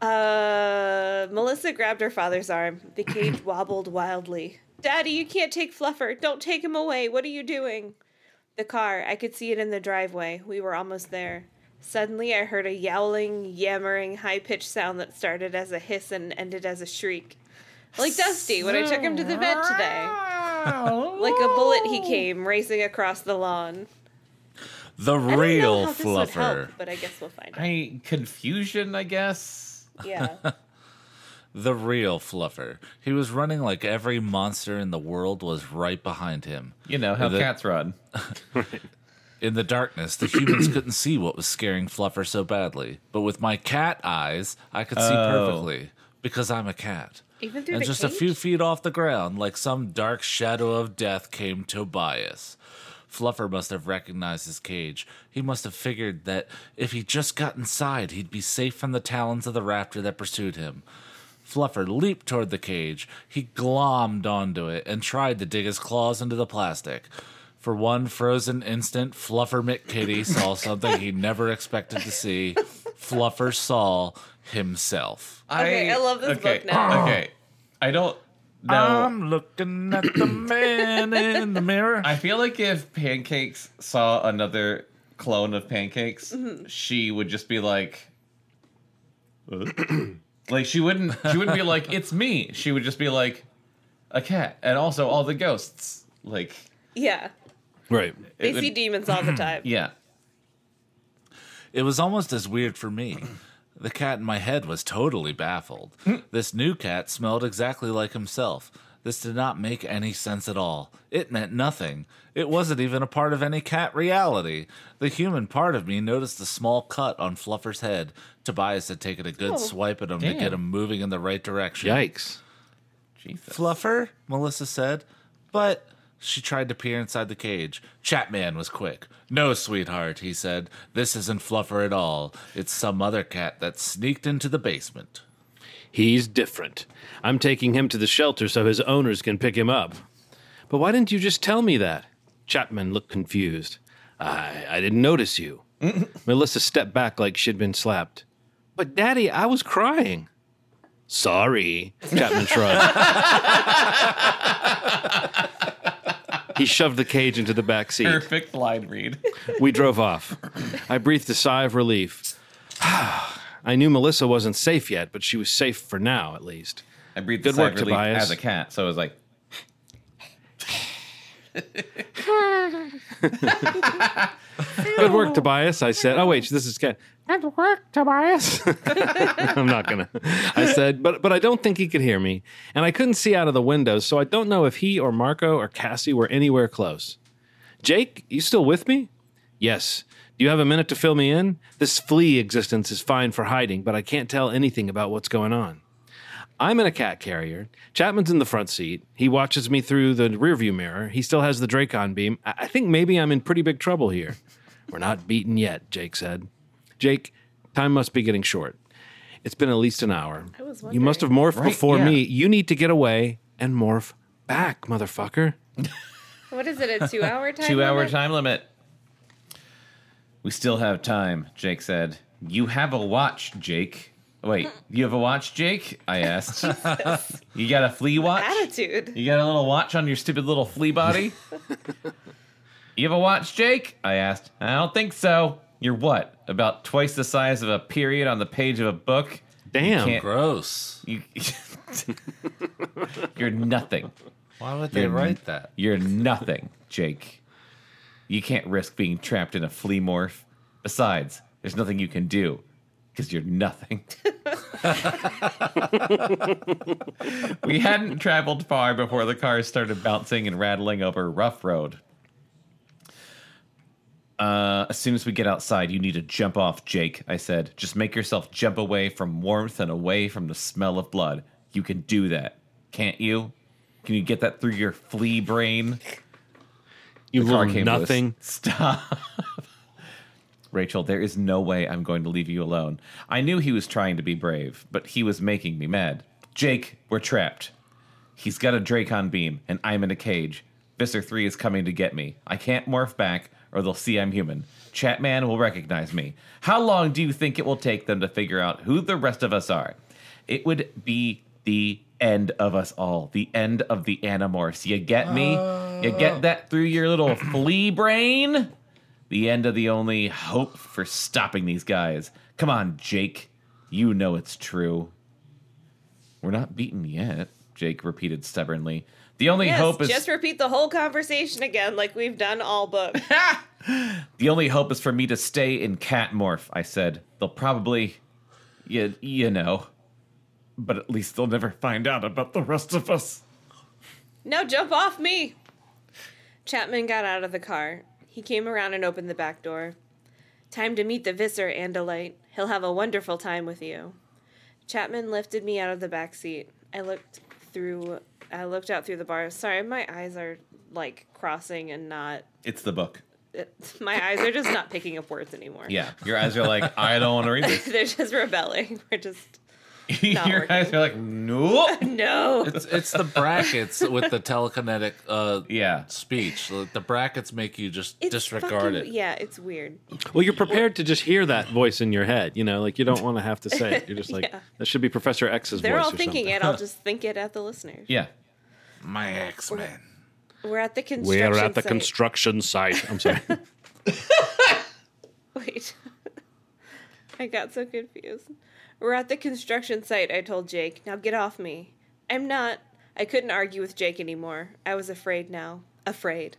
Uh, Melissa grabbed her father's arm. The cage wobbled wildly. Daddy, you can't take Fluffer. Don't take him away. What are you doing? The car. I could see it in the driveway. We were almost there. Suddenly, I heard a yowling, yammering, high pitched sound that started as a hiss and ended as a shriek. Like Dusty when I took him to the vet today. Like a bullet, he came racing across the lawn. The I don't know real how this would help, fluffer. but I guess we'll find out. I confusion, I guess. Yeah. The real fluffer. He was running like every monster in the world was right behind him. You know how The- cats run. In the darkness, the humans couldn't see what was scaring Fluffer so badly. But with my cat eyes, I could see Oh. perfectly because I'm a cat. Even through And the just a few feet off the ground, like some dark shadow of death, came Tobias. Fluffer must have recognized his cage. He must have figured that if he just got inside, he'd be safe from the talons of the raptor that pursued him. Fluffer leaped toward the cage. He glommed onto it and tried to dig his claws into the plastic. For one frozen instant, Fluffer McKitty saw something he never expected to see. Fluffer saw himself. Okay, I love this book now. Okay, I don't know. I'm looking at the man in the mirror. I feel like if Pancakes saw another clone of Pancakes, Mm-hmm. she would just be like, "Uh?" Like she wouldn't. She wouldn't be like, "It's me." She would just be like, "A cat," and also all the ghosts. Like, Yeah. Right. They It would- see demons all the time. yeah, It was almost as weird for me. The cat in my head was totally baffled. Mm. this new cat smelled exactly like himself. This did not make any sense at all. It meant nothing. It wasn't even a part of any cat reality. The human part of me noticed the small cut on Fluffer's head. Tobias had taken a good Oh, swipe at him to get him moving in the right direction. Yikes. Jesus. Fluffer, Melissa said. But she tried to peer inside the cage. Chapman was quick. No, sweetheart, he said. This isn't Fluffer at all. It's some other cat that sneaked into the basement. He's different. I'm taking him to the shelter so his owners can pick him up. But why didn't you just tell me that? Chapman looked confused. I, I didn't notice you. Melissa stepped back like she'd been slapped. But, Daddy, I was crying. Sorry, Chapman shrugged. he shoved the cage into the back seat. Perfect line read. We drove off. I breathed a sigh of relief. I knew Melissa wasn't safe yet, but she was safe for now, at least. I breathed Good work, relief Tobias. as a cat, so it was like, Good work, Tobias. I said. Oh wait, this is Ken. Good work, Tobias. I'm not gonna. I said, but but I don't think he could hear me, and I couldn't see out of the windows, so I don't know if he or Marco or Cassie were anywhere close. Jake, you still with me? Yes. Do you have a minute to fill me in? This flea existence is fine for hiding, but I can't tell anything about what's going on. I'm in a cat carrier. Chapman's in the front seat. He watches me through the rearview mirror. He still has the Dracon beam. I I think maybe I'm in pretty big trouble here. We're not beaten yet, Jake said. Jake, time must be getting short. It's been at least an hour. I was You must have morphed Right, before yeah. me. You need to get away and morph back, motherfucker. What is it? A two-hour time? two hour limit? time limit. We still have time, Jake said. You have a watch, Jake. Wait, you have a watch, Jake? I asked. you got a flea watch? Attitude. You got a little watch on your stupid little flea body? you have a watch, Jake? I asked. I don't think so. You're what? About twice the size of a period on the page of a book? Damn. Gross. You, you're nothing. Why would they You're- write that? You're nothing, Jake. You can't risk being trapped in a flea morph. Besides, there's nothing you can do because you're nothing. we hadn't traveled far before the cars started bouncing and rattling over rough road. Uh, as soon as we get outside, you need to jump off, Jake, I said. Just make yourself jump away from warmth and away from the smell of blood. You can do that, can't you? Can you get that through your flea brain? You The came nothing. Stop. Rachel, there is no way I'm going to leave you alone. I knew he was trying to be brave, but he was making me mad. Jake, we're trapped. He's got a Dracon beam, and I'm in a cage. Visser 3 is coming to get me. I can't morph back, or they'll see I'm human. Chapman will recognize me. How long do you think it will take them to figure out who the rest of us are? It would be the end of us all. The end of the Animorphs. You get me? You get that through your little flea brain? The end of the only hope for stopping these guys. Come on, Jake. You know it's true. We're not beaten yet, Jake repeated stubbornly. The only Yes, hope is just repeat the whole conversation again, like we've done all book. the only hope is for me to stay in cat morph. I said they'll probably, you you know, but at least they'll never find out about the rest of us. no, jump off me. Chapman got out of the car. He came around and opened the back door. Time to meet the Visser, Andalite. He'll have a wonderful time with you. Chapman lifted me out of the back seat. I looked through. I looked out through the bars. Sorry, my eyes are like crossing and not. It's the book. It, my eyes are just not picking up words anymore. Yeah, your eyes are like I don't want to read this. They're just rebelling. We're just Not your working. eyes are like no. no. It's it's the brackets with the telekinetic uh, Yeah. speech. Like, The brackets make you just It's disregard fucking- it. Yeah, it's weird. Well, you're prepared to just hear that voice in your head. You know, like you don't want to have to say it. You're just like, Yeah. that should be Professor X's voice. They're voice. all or thinking something. it. I'll just think it at the listeners. Yeah. My X Men. We're at the construction We're at the site. construction site. I'm sorry. Wait. I got so confused. We're at the construction site, I told Jake. Now get off me. I'm not. I couldn't argue with Jake anymore. I was afraid now. Afraid.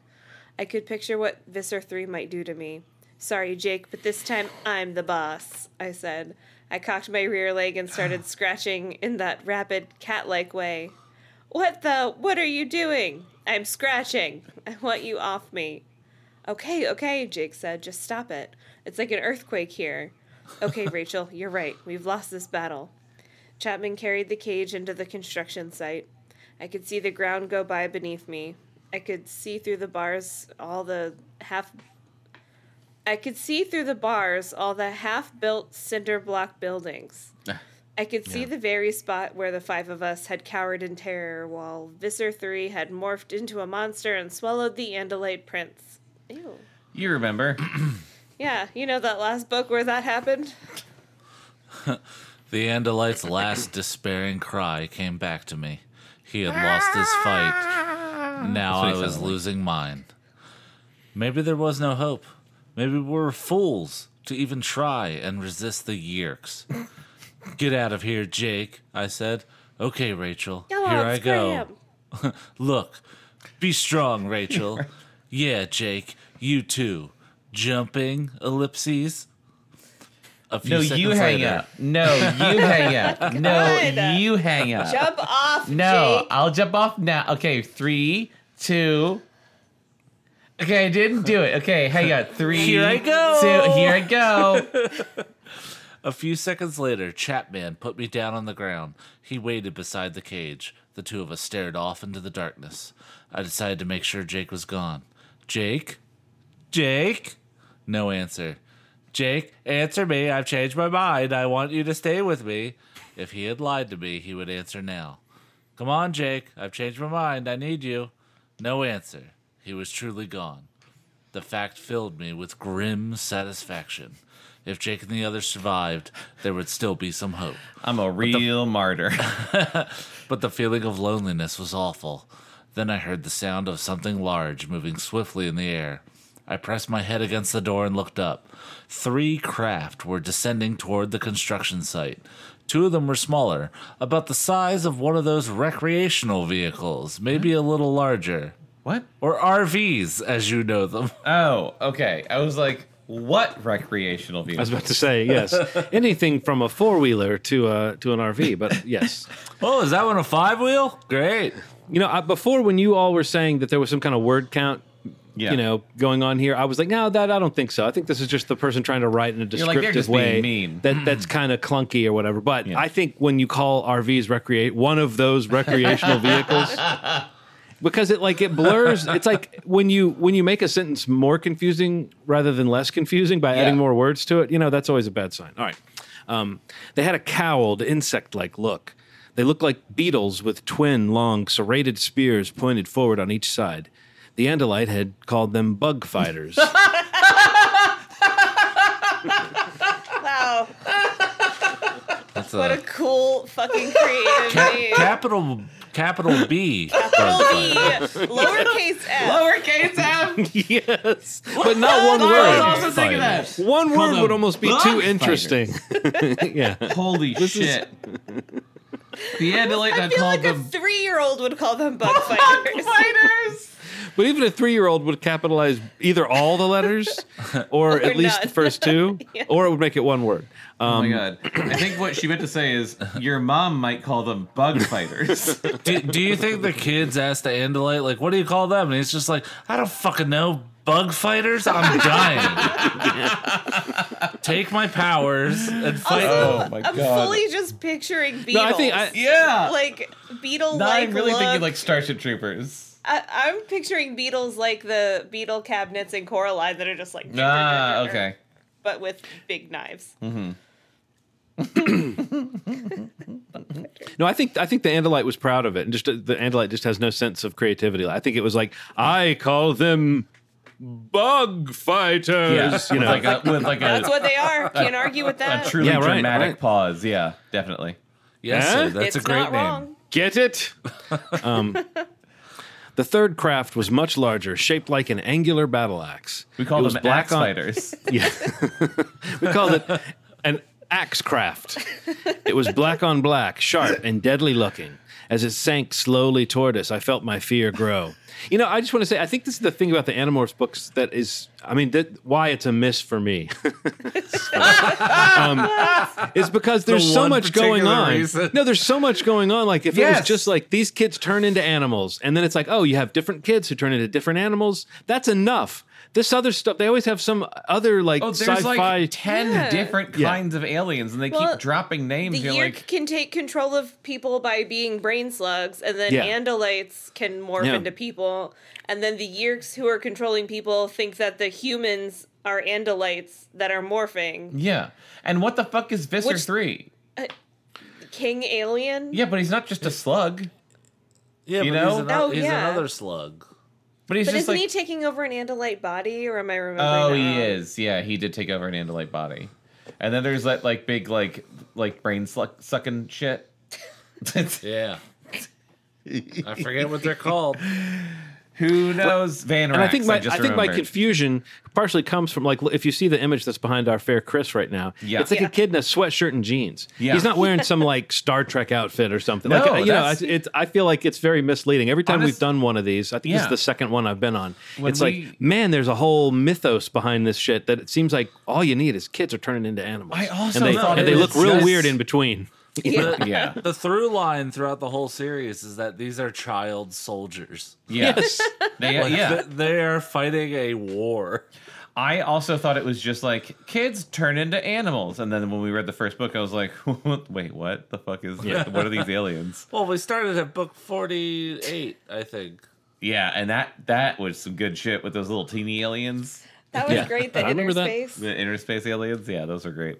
I could picture what Visser 3 might do to me. Sorry, Jake, but this time I'm the boss, I said. I cocked my rear leg and started scratching in that rapid cat like way. What the? What are you doing? I'm scratching. I want you off me. Okay, okay, Jake said. Just stop it. It's like an earthquake here. Okay, Rachel, you're right. We've lost this battle. Chapman carried the cage into the construction site. I could see the ground go by beneath me. I could see through the bars all the half. I could see through the bars all the half built cinder block buildings. Ah, I could see the very spot where the five of us had cowered in terror while Visser 3 had morphed into a monster and swallowed the Andalite prince. Ew. You remember? Yeah, you know that last book where that happened? The Andalite's last despairing cry came back to me. He had lost his fight. Now I he was like. losing mine. Maybe there was no hope. Maybe we were fools to even try and resist the Yeerks. Get out of here, Jake, I said. Okay, Rachel. Go here on, I go. Look, be strong, Rachel. yeah, Jake, you too. Jumping ellipses. A few No, seconds you hang later, up. No, you hang up. No, God. you hang up. Jump off, No, Jake. I'll jump off now. Okay, three, two. Okay, I didn't do it. Okay, hang on. Three. Here I go. Two. Here I go. A few seconds later, Chapman put me down on the ground. He waited beside the cage. The two of us stared off into the darkness. I decided to make sure Jake was gone. Jake? Jake? No answer. Jake, answer me. I've changed my mind. I want you to stay with me. If he had lied to me, he would answer now. Come on, Jake. I've changed my mind. I need you. No answer. He was truly gone. The fact filled me with grim satisfaction. If Jake and the others survived, there would still be some hope. I'm a real martyr. But the feeling of loneliness was awful. Then I heard the sound of something large moving swiftly in the air. I pressed my head against the door and looked up. Three craft were descending toward the construction site. Two of them were smaller, about the size of one of those recreational vehicles, maybe a little larger. What? Or RVs, as you know them. Oh, okay. I was like, what recreational vehicle? I was about to say yes. Anything from a four wheeler to a to an RV, but yes. Oh, is that one a five wheel? Great. You know, I, before when you all were saying that there was some kind of word count, Yeah. you know, going on here, I was like, no, that I don't think so. I think this is just the person trying to write in a You're like, they're descriptive just being way mean. that that's kind of clunky or whatever. But Yeah. I think when you call RVs recreate one of those recreational vehicles. Because it like it blurs. It's like when you when you make a sentence more confusing rather than less confusing by adding Yeah. more words to it. You know that's always a bad sign. All right, um, they had a cowled, insect-like look. They looked like beetles with twin, long, serrated spears pointed forward on each side. The Andalite had called them bug fighters. Wow. That's What a a cool fucking creative ca- name. capital capital B. Capital B, lowercase f. Lowercase f. yes, but not one I was word. also thinking that. One word them would almost be too fighters. interesting. yeah. Holy shit. The Andalite I that feel called like a three-year-old would call them bug fighters. Bug fighters. But even a three-year-old would capitalize either all the letters or, at least the first two, Yeah. or it would make it one word. Oh my um, god! I think what she meant to say is your mom might call them bug fighters. do, do you think the kids asked the Andalite, like, what do you call them? And he's just like, I don't fucking know. Bug fighters? I'm dying. Take my powers and oh, fight oh them. my I'm fully just picturing beetles. No, I think I, yeah. like beetle now like I'm really look. thinking like Starship Troopers. I, I'm picturing beetles like the beetle cabinets in Coraline that are just like Ah, okay. but with big knives. Mm-hmm. No, I think I think the Andalite was proud of it, and just uh, the Andalite just has no sense of creativity. I think it was like I call them bug fighters. You with know, like a with like That's a, what they are. Can't argue with a that. truly Yeah, right, dramatic right. pause. Yeah, definitely. Yes, Huh? sir. That's it's a great not name. wrong. get it. Um, the third craft was much larger, shaped like an angular battle axe. We call It them black axe on- fighters. Yeah, we called it an axe craft. It was black on black, sharp and deadly looking. As it sank slowly toward us, I felt my fear grow. You know, I just want to say, I think this is the thing about the Animorphs books that is, I mean, that, why it's a miss for me. um, is because there's The so much going on. reason. No, there's so much going on. Like if it was just like these kids turn into animals, and then it's like, oh, you have different kids who turn into different animals. That's enough. This other stuff, they always have some other like Oh, there's sci-fi. like ten Yeah. different Yeah. kinds of aliens, and they Well, keep dropping names. The You're Yeerk like, can take control of people by being brain slugs, and then Yeah. Andalites can morph Yeah. into people, and then the Yeerks who are controlling people think that the humans are Andalites that are morphing. yeah. And what the fuck is Visser Which- three? Uh, king Alien? Yeah, but he's not just a slug. Yeah, You but know? he's, ano- Oh, he's yeah. another slug. But he's But just isn't like, he taking over an Andalite body, or am I remembering? oh, that he wrong? is. Yeah, he did take over an Andalite body. And then there's that like big like like brain suck- sucking shit. Yeah. I forget what they're called. Who knows? Van Rax. and I think my I, just think my confusion partially comes from like if you see the image that's behind our fair Chris right now, Yeah. it's like Yeah. a kid in a sweatshirt and jeans. Yeah. He's not wearing some like Star Trek outfit or something. No, like you know, that's- it's I feel like it's very misleading. Every time Honest- we've done one of these, I think this is the second one I've been on. When it's we- like, man, there's a whole mythos behind this shit that it seems like all you need is kids are turning into animals. I also and they, thought and it they look real just- weird in between. Yeah. Yeah. The through line throughout the whole series is that these are child soldiers. Yes. They, Like, yeah. th- they are fighting a war. I also thought it was just like kids turn into animals, and then when we read the first book, I was like, "Wait, what the fuck is? What are these aliens?" Well, we started at book 48, I think. Yeah, and that that was some good shit with those little teeny aliens, That was Yeah. great. The I remember that. interspace. the interspace aliens. Yeah, those are great.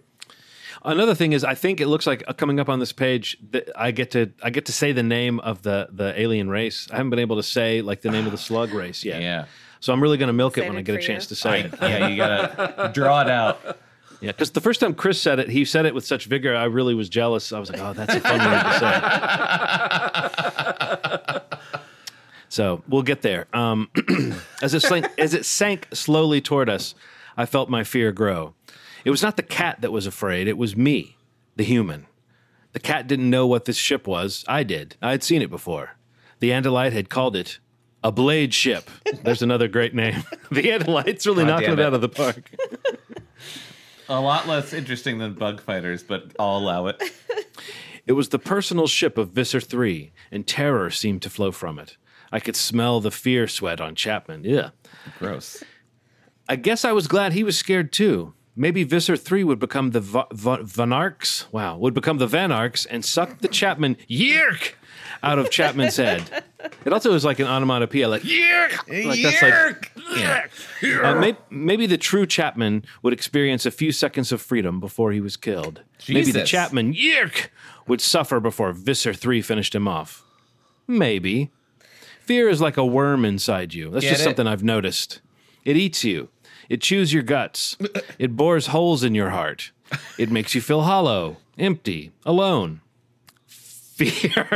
Another thing is, I think it looks like uh, coming up on this page that I get to I get to say the name of the the alien race. I haven't been able to say like the name of the slug race yet. Yeah, So I'm really going to milk it when I Excited get a for chance you. to say I, it. yeah, you gotta draw it out. Yeah, because the first time Chris said it, he said it with such vigor. I really was jealous. I was like, "Oh, that's a fun word to say." so we'll get there. Um, as it sank, as it sank slowly toward us, I felt my fear grow. It was not the cat that was afraid; it was me, the human. The cat didn't know what this ship was. I did. I had seen it before. The Andalite had called it a blade ship. There's another great name. the Andalite's really God knocking it it. out of the park. A lot less interesting than bug fighters, but I'll allow it. It was the personal ship of Visser 3, and terror seemed to flow from it. I could smell the fear sweat on Chapman. Yeah. Gross. I guess I was glad he was scared too. Maybe Visser 3 would become the Va- Va- Vanarks. Wow, would become the Vanarks and suck the Chapman Yeerk out of Chapman's head. It also was like an onomatopoeia, like yerk. Like that's like Yeah. uh, may- maybe the true Chapman would experience a few seconds of freedom before he was killed. Maybe the Jesus. Chapman, Yeerk, would suffer before Visser 3 finished him off. Maybe. Fear is like a worm inside you. That's Get just it? something I've noticed. It eats you, it chews your guts, it bores holes in your heart, it makes you feel hollow, empty, alone. Fear.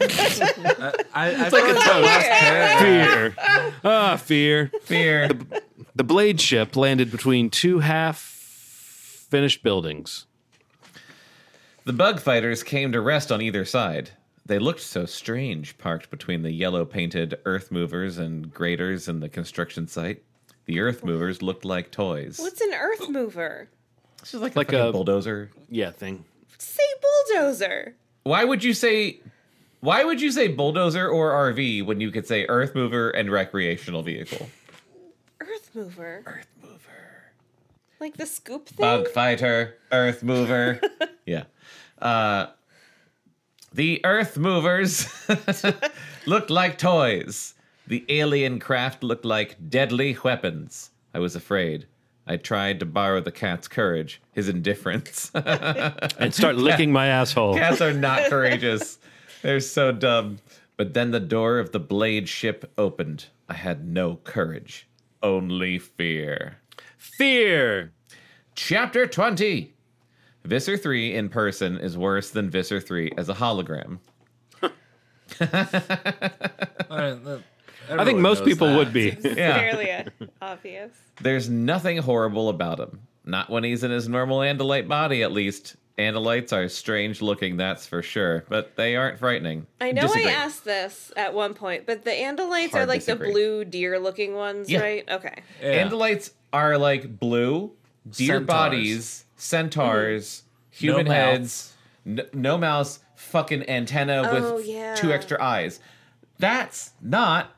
I, I feel like the last paragraph- fear. Ah, fear. Fear. The blade ship landed between two half finished buildings. The bug fighters came to rest on either side. They looked so strange, parked between the yellow painted earth movers and graders in the construction site. The earth movers looked like toys. What's an earth mover? This is like, Like a, a- bulldozer. Yeah, thing. Say bulldozer. Why would you say why would you say bulldozer or RV when you could say earth mover and recreational vehicle? Earth mover. Earth mover. Like the scoop thing? Bug fighter, earth mover. yeah. Uh the earth movers looked like toys. The alien craft looked like deadly weapons. I was afraid. I tried to borrow the cat's courage, his indifference. And start licking my asshole. Cats are not courageous. They're so dumb. But then the door of the blade ship opened. I had no courage, only fear. Fear. Chapter 20 Visser 3 in person is worse than Visser 3 as a hologram. All right, that- I think most people that. would be. Yeah. Fairly obvious. There's nothing horrible about him. Not when he's in his normal Andalite body, at least. Andalites are strange looking, that's for sure, but they aren't frightening. I know Disagree. I asked this at one point, but the Andalites Hard are like disagree. the blue deer looking ones, Yeah. right? Okay. Yeah. Andalites are like blue, deer Centaurs. bodies, centaurs, mm-hmm. human No mouths. heads, n- no mouths, fucking antenna Oh, with yeah. two extra eyes. That's not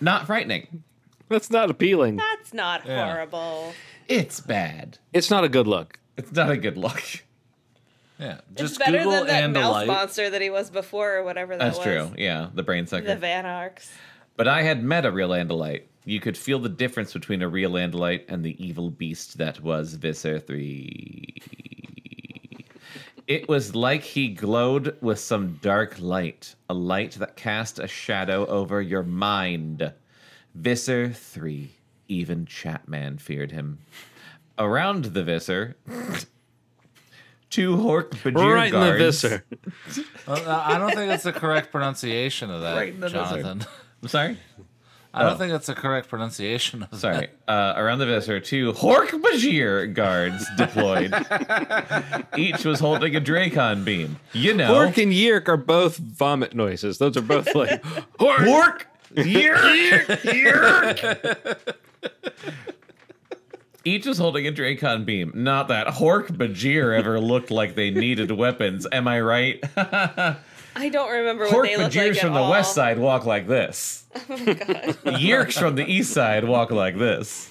not frightening. That's not appealing. That's not Yeah. horrible. It's bad. It's not a good look. It's not a good look. Yeah, It's just better Google than that and a mouse light. monster that he was before or whatever that That's was. true. Yeah, the brain sucker. The Van Arcs. But I had met a real Andalite. You could feel the difference between a real Andalite and the evil beast that was Visser 3. It was like he glowed with some dark light, a light that cast a shadow over your mind. Visser 3. Even Chapman feared him. Around the Visser, two Hork Bajir right in the guards. viscer. Well, I don't think it's the correct pronunciation of that, Right in the Jonathan. I'm sorry? I don't Oh. think that's the correct pronunciation of Sorry. Uh, around the Visser, two Hork Bajir guards deployed. Each was holding a Dracon beam. You know. Hork and Yerk are both vomit noises. Those are both like Hork! Yerk! Yerk! Each was holding a Dracon beam. Not that Hork Bajir ever looked like they needed weapons. Am I right? I don't remember what Hork they look Bajirs like from at the all. west side walk like this. Oh my god. Yeerks from the east side walk like this.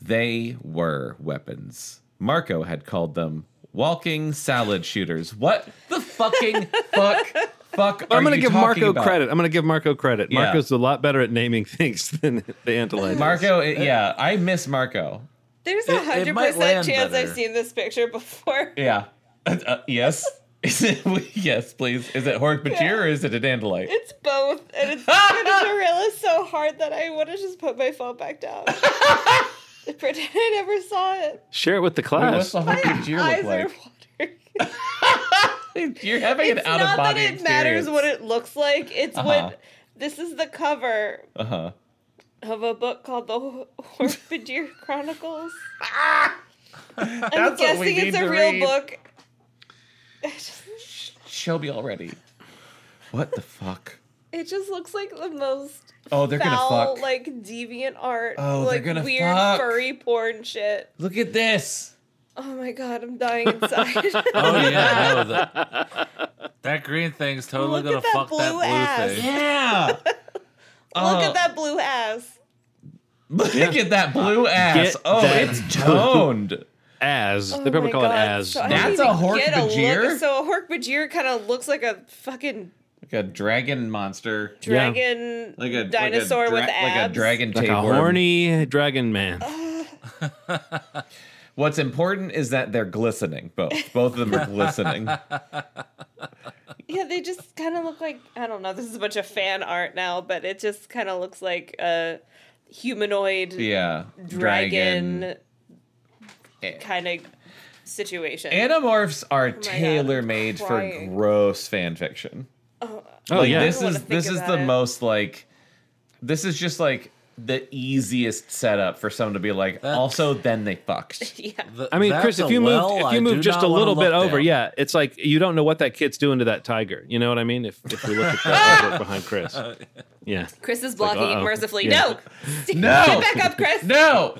They were weapons. Marco had called them walking salad shooters. What the fucking fuck? Fuck. I'm going going to to give Marco credit. I'm going to give Marco credit. Yeah. Marco's a lot better at naming things than the Andalite. is. Marco, it- yeah, I miss Marco. There's a hundred percent chance better. I've seen this picture before. Yeah. Uh, uh, yes. Is it? Yes, please. Is it Hork Bajir or is it a Dandelion? It's both, and it's gonna derail so hard that I would have just put my phone back down. Pretend I never saw it. Share it with the Wait, class. what's the Hork Bajir Eyes look are like? watering. You're having It's an out of not that it matters experience. what it looks like. It's Uh-huh. what this is the cover Uh huh. of a book called The Hork-Bajir Chronicles. I'm That's what we guessing need it's a to real read. book. Shelby already. What the fuck? It just looks like the most Oh, they're gonna foul, fuck. like deviant art, Oh, they're like gonna weird fuck. furry porn shit. Look at this. Oh my god, I'm dying inside. Oh, oh yeah, no, that, that green thing's totally Look gonna that fuck that blue blue ass. thing. Yeah. Uh, Look at that blue ass. Look at that blue ass. Get Oh, it's toned. As. Oh they probably call God, it as. so That's a even Hork a Bajir? look- So a Hork Bajir kind of looks like a fucking Like a dragon monster. Yeah. dragon Like a dinosaur like a dra- with abs. Like a dragon like a horny dragon man. What's important is that they're glistening. Both. Both of them are glistening. Yeah, they just kind of look like I don't know. This is a bunch of fan art now, but it just kind of looks like a humanoid Yeah. dragon, Eh. Eh. kind of situation. Animorphs are Oh tailor made for gross fan fiction. Oh, oh like yeah. this I don't wanna is this is the it. most like this is just like the easiest setup for someone to be like. That- also, then they fucked. Yeah. Th- I mean, that's Chris, if you move well if you move just a little bit over, down. yeah, it's like you don't know what that kid's doing to that tiger. You know what I mean? If if we look at that artwork behind Chris, yeah. Chris is blocking uh-oh. it mercifully. Yeah. No, No. get back up, Chris. No.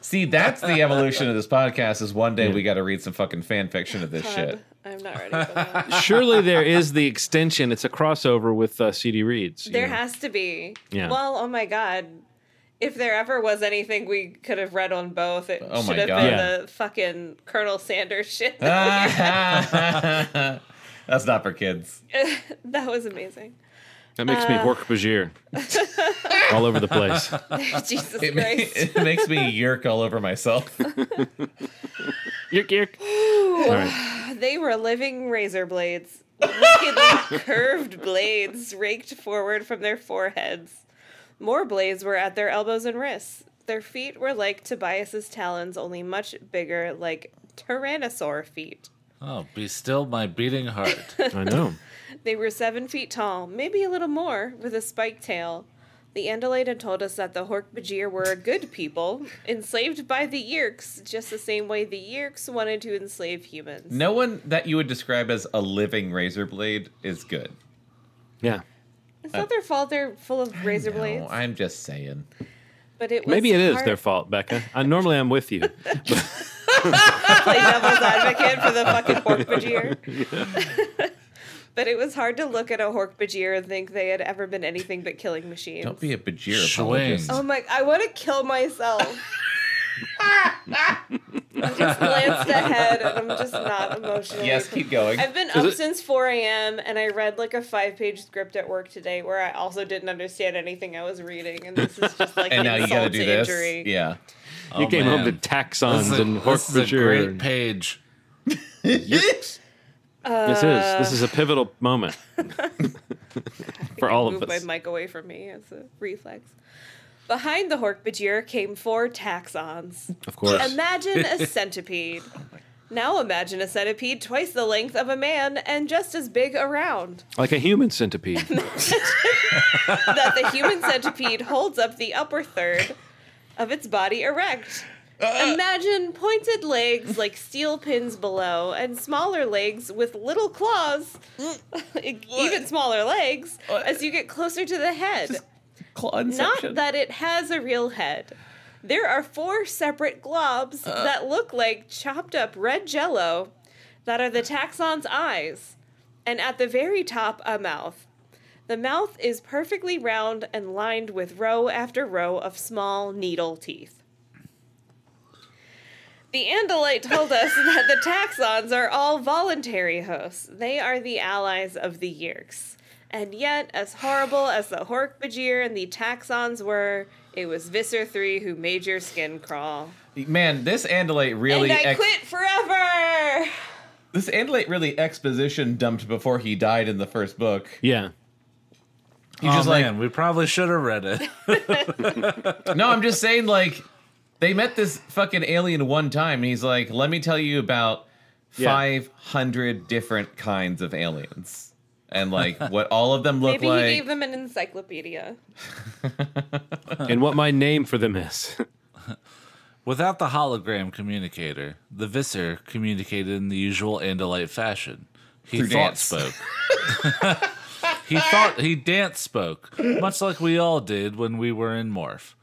See, that's the evolution of this podcast. Is one day we got to read some fucking fan fiction of this shit. I'm not ready for that. Surely there is the extension. It's a crossover with uh, CD Reads. There know. has to be. Yeah. Well, oh my god. If there ever was anything we could have read on both, it Oh should have God. been Yeah. the fucking Colonel Sanders shit. that's not for kids. that was amazing. That makes me Uh. Hork Bajir all over the place. Jesus It, ma- Christ. it makes me yerk all over myself. Yerk, yerk. All right. They were living razor blades. Wickedly curved blades raked forward from their foreheads. More blades were at their elbows and wrists. Their feet were like Tobias's talons, only much bigger, like tyrannosaur feet. Oh, be still my beating heart. I know. They were seven feet tall, maybe a little more, with a spiked tail. The Andalite had told us that the Hork-Bajir were a good people, enslaved by the Yeerks, just the same way the Yeerks wanted to enslave humans. No one that you would describe as a living razor blade is good. Yeah. It's not their fault they're full of razor No, blades. I'm just saying. But it was Maybe it is hard- their fault, Bekah. I, normally I'm with you. play devil's advocate for the fucking Hork-Bajir. but it was hard to look at a Hork-Bajir and think they had ever been anything but killing machines. Don't be a Bajir Swing. apologist. Oh my! I want to kill myself. I just glanced ahead and I'm just not emotionally. Yes, keep going. I've been Is up it- since 4 a.m. and I read like a five page script at work today where I also didn't understand anything I was reading. And this is just like and an now you insult got to do to this. injury. Yeah. You Oh, came home to Taxxons This is, and a, Hork this is a Bajir. great and- page. This is this is a uh, pivotal moment for all of us. Move my mic away from me as a reflex. Behind the Hork-Bajir came four Taxxons. Of course. Imagine a centipede. Now imagine a centipede twice the length of a man and just as big around. Like a human centipede. That the human centipede holds up the upper third of its body erect. Imagine pointed legs like steel pins below and smaller legs with little claws, even smaller legs, as you get closer to the head. Not that it has a real head. There are four separate globs that look like chopped up red jello that are the Taxxon's eyes. And at the very top, a mouth. The mouth is perfectly round and lined with row after row of small needle teeth. The Andalite told us that the Taxxons are all voluntary hosts. They are the allies of the Yeerks. And yet, as horrible as the Hork-Bajir and the Taxxons were, it was Visser 3 who made your skin crawl. Man, this Andalite really and I ex- quit forever! this Andalite really exposition dumped before he died in the first book. yeah. He oh just like man, we probably should have read it. No, I'm just saying, like, they met this fucking alien one time, and he's like, let me tell you about Yeah. 500 different kinds of aliens. And, like, what all of them look Maybe like. Maybe he gave them an encyclopedia. And what my name for them is. Without the hologram communicator, the Visser communicated in the usual Andalite fashion. He Through thought dance. spoke. he thought he dance spoke, much like we all did when we were in Morph.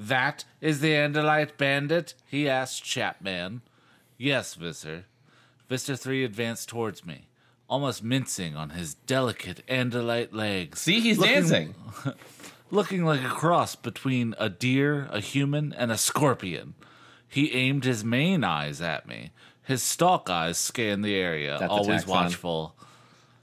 That is the Andalite bandit? he asked Chapman. Yes, Visser. Visser 3 advanced towards me, almost mincing on his delicate Andalite legs. See, he's Looking- dancing. looking like a cross between a deer, a human, and a scorpion. He aimed his main eyes at me. His stalk eyes scanned the area, That's always watchful.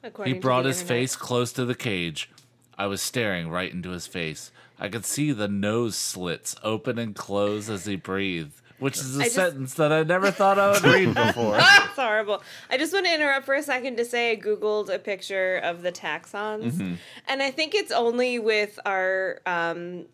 according He brought his internet. face close to the cage. I was staring right into his face. I could see the nose slits open and close as he breathed, which is a just- sentence that I never thought I would read before. It's horrible. I just want to interrupt for a second to say I googled a picture of the Taxxons, Mm-hmm. and I think it's only with our um,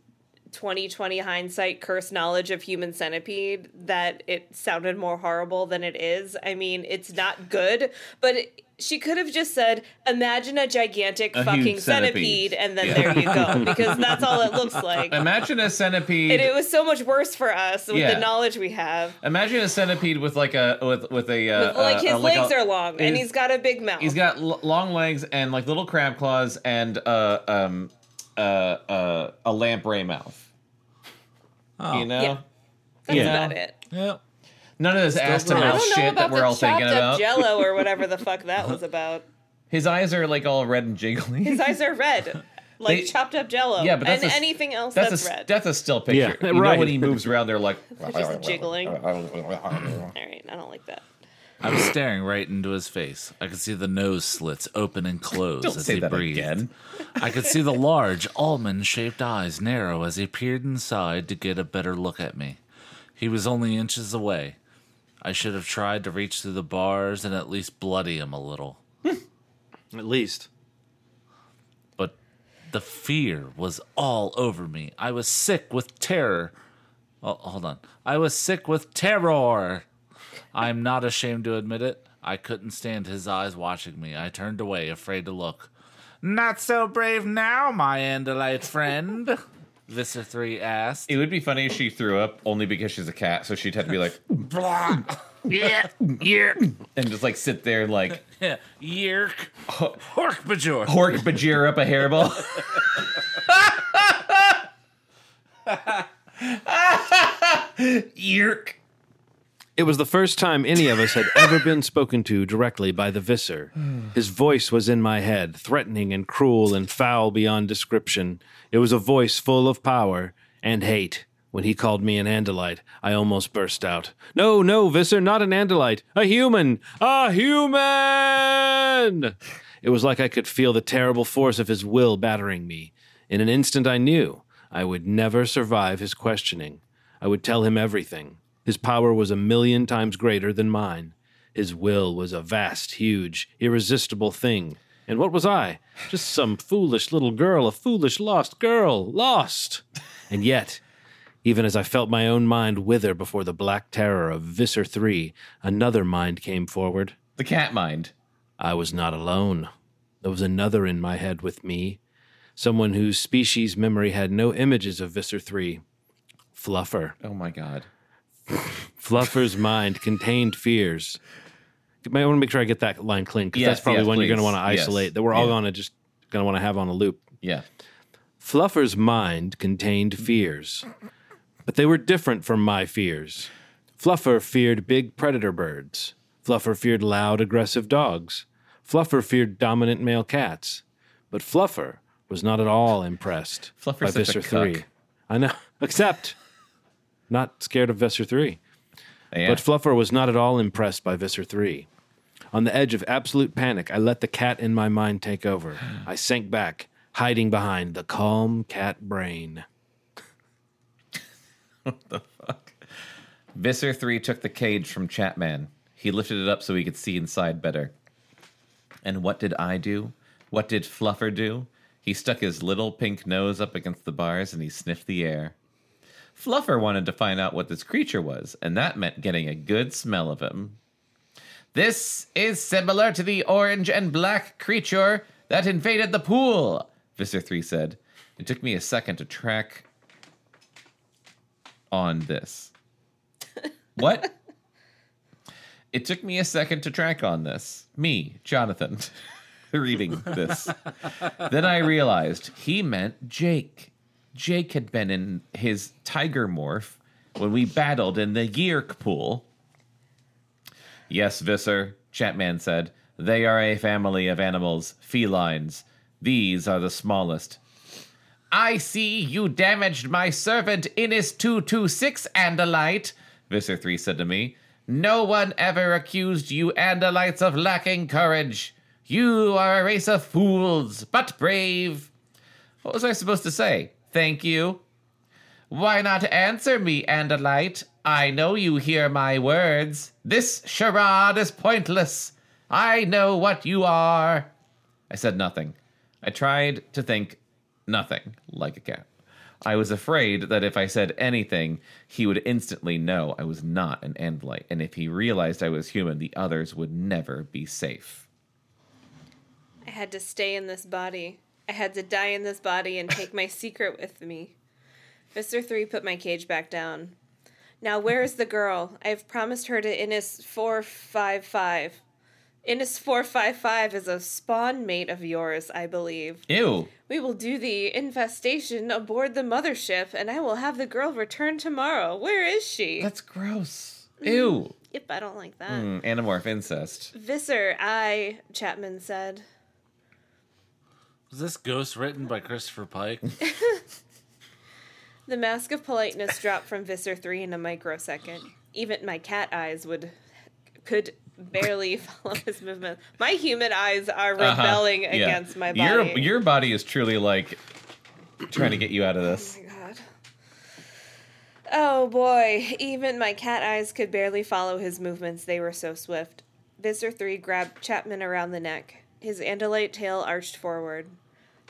2020 hindsight curse knowledge of human centipede that it sounded more horrible than it is. I mean, it's not good, but it, she could have just said, "Imagine a gigantic A fucking centipede. centipede. and then Yeah. there you go, because that's all it looks like. Imagine a centipede. and it was so much worse for us with Yeah. the knowledge we have. Imagine a centipede with like a with with a uh, With, like uh, his uh, like legs a- are long, and he's got a big mouth. He's got l- long legs and like little crab claws and uh um uh uh a lamprey mouth. Oh. You know, Yeah. That's you know? about it. Yep. none of this ass to gross. I mouth don't know shit about that we're the all chopped thinking up about. Jello or whatever the fuck that was about. His eyes are like all red and jiggly. His eyes are red, like They- chopped up Jello. Yeah, but that's and a s- anything else that's that's, a red. that's a still picture. Yeah, you know when he moves around, they're like just jiggling. All right, I don't like that. I was staring right into his face. I could see the nose slits open and close Don't as say he that breathed. again. I could see the large, almond shaped eyes narrow as he peered inside to get a better look at me. He was only inches away. I should have tried to reach through the bars and at least bloody him a little. Hmm. At least. But the fear was all over me. I was sick with terror. Oh, hold on. I was sick with terror. I'm not ashamed to admit it. I couldn't stand his eyes watching me. I turned away, afraid to look. Not so brave now, my Andalite friend. Visser 3 asked. It would be funny if she threw up only because she's a cat, so she'd have to be like yeah, yerk, and just like sit there like yeah, yerk, hork bajir. hork bajir up a hairball. Yerk. It was the first time any of us had ever been spoken to directly by the Visser. His voice was in my head, threatening and cruel and foul beyond description. It was a voice full of power and hate. When he called me an Andalite, I almost burst out. No, no, Visser, not an Andalite. A human! A human! It was like I could feel the terrible force of his will battering me. In an instant, I knew I would never survive his questioning. I would tell him everything. His power was a million times greater than mine. His will was a vast, huge, irresistible thing. And what was I? Just some foolish little girl, a foolish lost girl, lost. And yet, even as I felt my own mind wither before the black terror of Visser 3, another mind came forward. The cat mind. I was not alone. There was another in my head with me, someone whose species memory had no images of Visser 3. Fluffer. Oh my god. Fluffer's mind contained fears. I want to make sure I get that line clean because Yes, that's probably yes, one you're going to want to Yes. isolate. That we're all Yeah. going to just going to want to have on a loop. Yeah. Fluffer's mind contained fears, but they were different from my fears. Fluffer feared big predator birds. Fluffer feared loud, aggressive dogs. Fluffer feared dominant male cats. But Fluffer was not at all impressed Fluffer's by Visser 3. I know, except not scared of Visser 3. Yeah. But Fluffer was not at all impressed by Visser 3. On the edge of absolute panic, I let the cat in my mind take over. I sank back, hiding behind the calm cat brain. What the fuck? Visser 3 took the cage from Chapman. He lifted it up so he could see inside better. And what did I do? What did Fluffer do? He stuck his little pink nose up against the bars and he sniffed the air. Fluffer wanted to find out what this creature was, and that meant getting a good smell of him. This is similar to the orange and black creature that invaded the pool, Visser 3 said. It took me a second to track on this. What? It took me a second to track on this. Me, Jonathan, reading this. then I realized he meant Jake. Jake had been in his tiger morph when we battled in the Yeerk pool. Yes, Visser, Chapman said. They are a family of animals, felines. These are the smallest. I see you damaged my servant Iniss 226, Andalite, Visser 3 said to me. No one ever accused you Andalites of lacking courage. You are a race of fools, but brave. What was I supposed to say? Thank you. Why not answer me, Andalite? I know you hear my words. This charade is pointless. I know what you are. I said nothing. I tried to think nothing like a cat. I was afraid that if I said anything, he would instantly know I was not an Andalite, and if he realized I was human, the others would never be safe. I had to stay in this body. I had to die in this body and take my secret with me. Visser 3 put my cage back down. Now, where is the girl? I have promised her to Iniss 455. Iniss 455 is a spawn mate of yours, I believe. Ew. We will do the infestation aboard the mothership, and I will have the girl return tomorrow. Where is she? That's gross. Ew. Yep, I don't like that. Mm, Animorph incest. Visser, I, Chapman said. Was this ghost written by Christopher Pike? The mask of politeness dropped from Visser 3 in a microsecond. Even my cat eyes would could barely follow his movement. My human eyes are Uh-huh. rebelling Yeah. against my body. Your your body is truly like trying to get you out of Oh this. my god. Oh boy, even my cat eyes could barely follow his movements. They were so swift. Visser 3 grabbed Chapman around the neck. His andalite tail arched forward.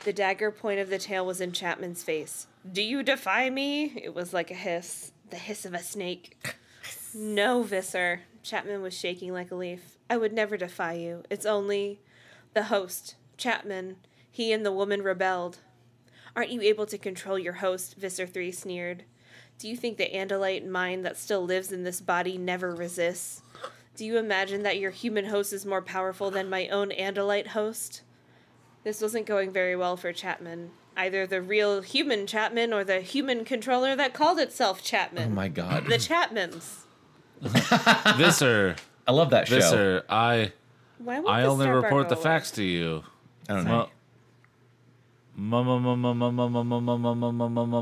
The dagger point of the tail was in Chapman's face. Do you defy me? It was like a hiss. The hiss of a snake. No, Visser. Chapman was shaking like a leaf. I would never defy you. It's only the host, Chapman. He and the woman rebelled. Aren't you able to control your host? Visser 3 sneered. Do you think the Andalite mind that still lives in this body never resists? Do you imagine that your human host is more powerful than my own Andalite host? This wasn't going very well for Chapman. Either the real human Chapman or the human controller that called itself Chapman. Oh my god. the Chapmans. Visser, I love that show. Visser, I Why won't I only star bar report the facts to you. I don't know. My,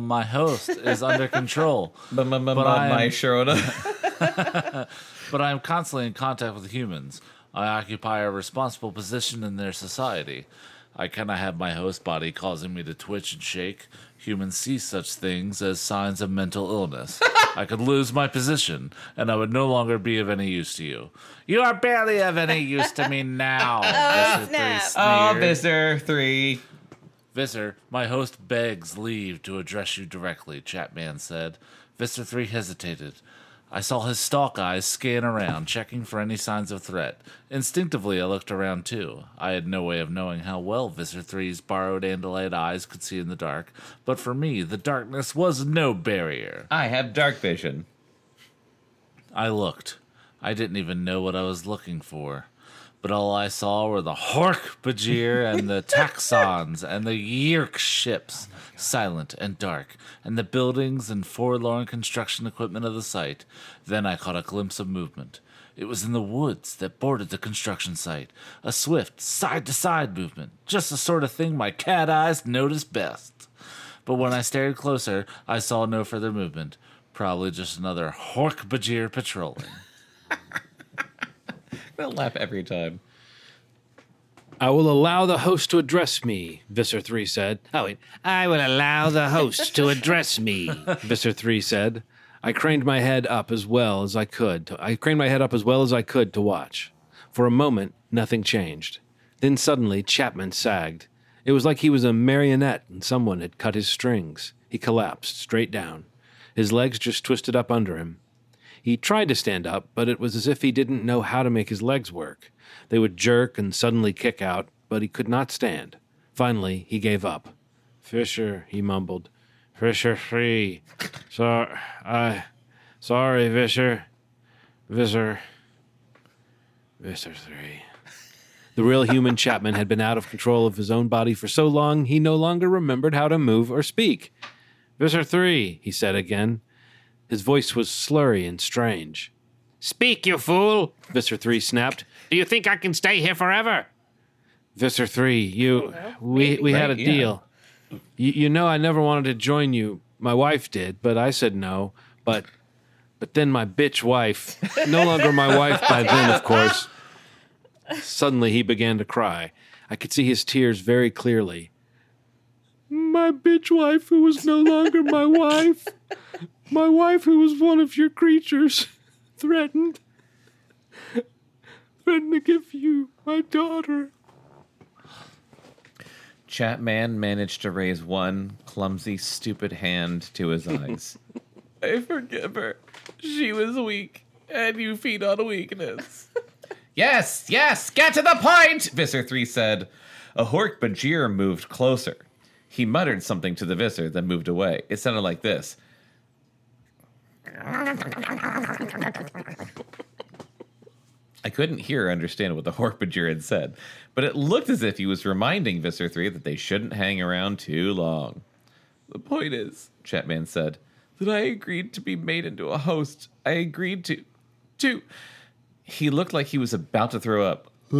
my host is under control. But my Sharona. But I am constantly in contact with humans. I occupy a responsible position in their society. I cannot have my host body causing me to twitch and shake. Humans see such things as signs of mental illness. I could lose my position, and I would no longer be of any use to you. You are barely of any use to me now. oh, Mr. Three snap. Three oh, Mr. Three Visser, my host begs leave to address you directly, Chapman said. Visser 3 hesitated. I saw his stalk eyes scan around, checking for any signs of threat. Instinctively, I looked around too. I had no way of knowing how well Visser 3's borrowed Andalite eyes could see in the dark, but for me, the darkness was no barrier. I have dark vision. I looked. I didn't even know what I was looking for. But all I saw were the Hork Bajir and the Taxxons and the Yeerk ships, silent and dark, and the buildings and forlorn construction equipment of the site. Then I caught a glimpse of movement. It was in the woods that bordered the construction site, a swift side to side movement, just the sort of thing my cat eyes notice best. But when I stared closer, I saw no further movement. Probably just another Hork Bajir patrolling. I'll laugh every time. I will allow the host to address me, Visser 3 said. Oh, wait. I will allow the host to address me, Visser 3 said. I craned my head up as well as I could. I craned my head up as well as I could to watch. For a moment, nothing changed. Then suddenly, Chapman sagged. It was like he was a marionette and someone had cut his strings. He collapsed straight down. His legs just twisted up under him. He tried to stand up, but it was as if he didn't know how to make his legs work. They would jerk and suddenly kick out, but he could not stand. Finally, he gave up. Fisher, he mumbled. Fisher free. Sorry, I. Sorry, Visser. Visser. Visser 3. The real human Chapman had been out of control of his own body for so long he no longer remembered how to move or speak. Visser 3, he said again. His voice was slurry and strange. Speak, you fool! Visser 3 snapped. Do you think I can stay here forever? Visser 3, you. We, we had a Right, yeah. deal. You, you know, I never wanted to join you. My wife did, but I said no. But. But then my bitch wife, no longer my wife by then, of course. Suddenly he began to cry. I could see his tears very clearly. My bitch wife, who was no longer my wife. My wife, who was one of your creatures, threatened. threatened to give you my daughter. Chapman managed to raise one clumsy, stupid hand to his eyes. I forgive her. She was weak, and you feed on weakness. yes, yes, get to the point, Visser 3 said. A Hork Bajir moved closer. He muttered something to the Visser, then moved away. It sounded like this. I couldn't hear or understand what the Hork-Bajir had said, but it looked as if he was reminding Visser 3 that they shouldn't hang around too long. The point is, Chapman said, that I agreed to be made into a host. I agreed to. to. He looked like he was about to throw up.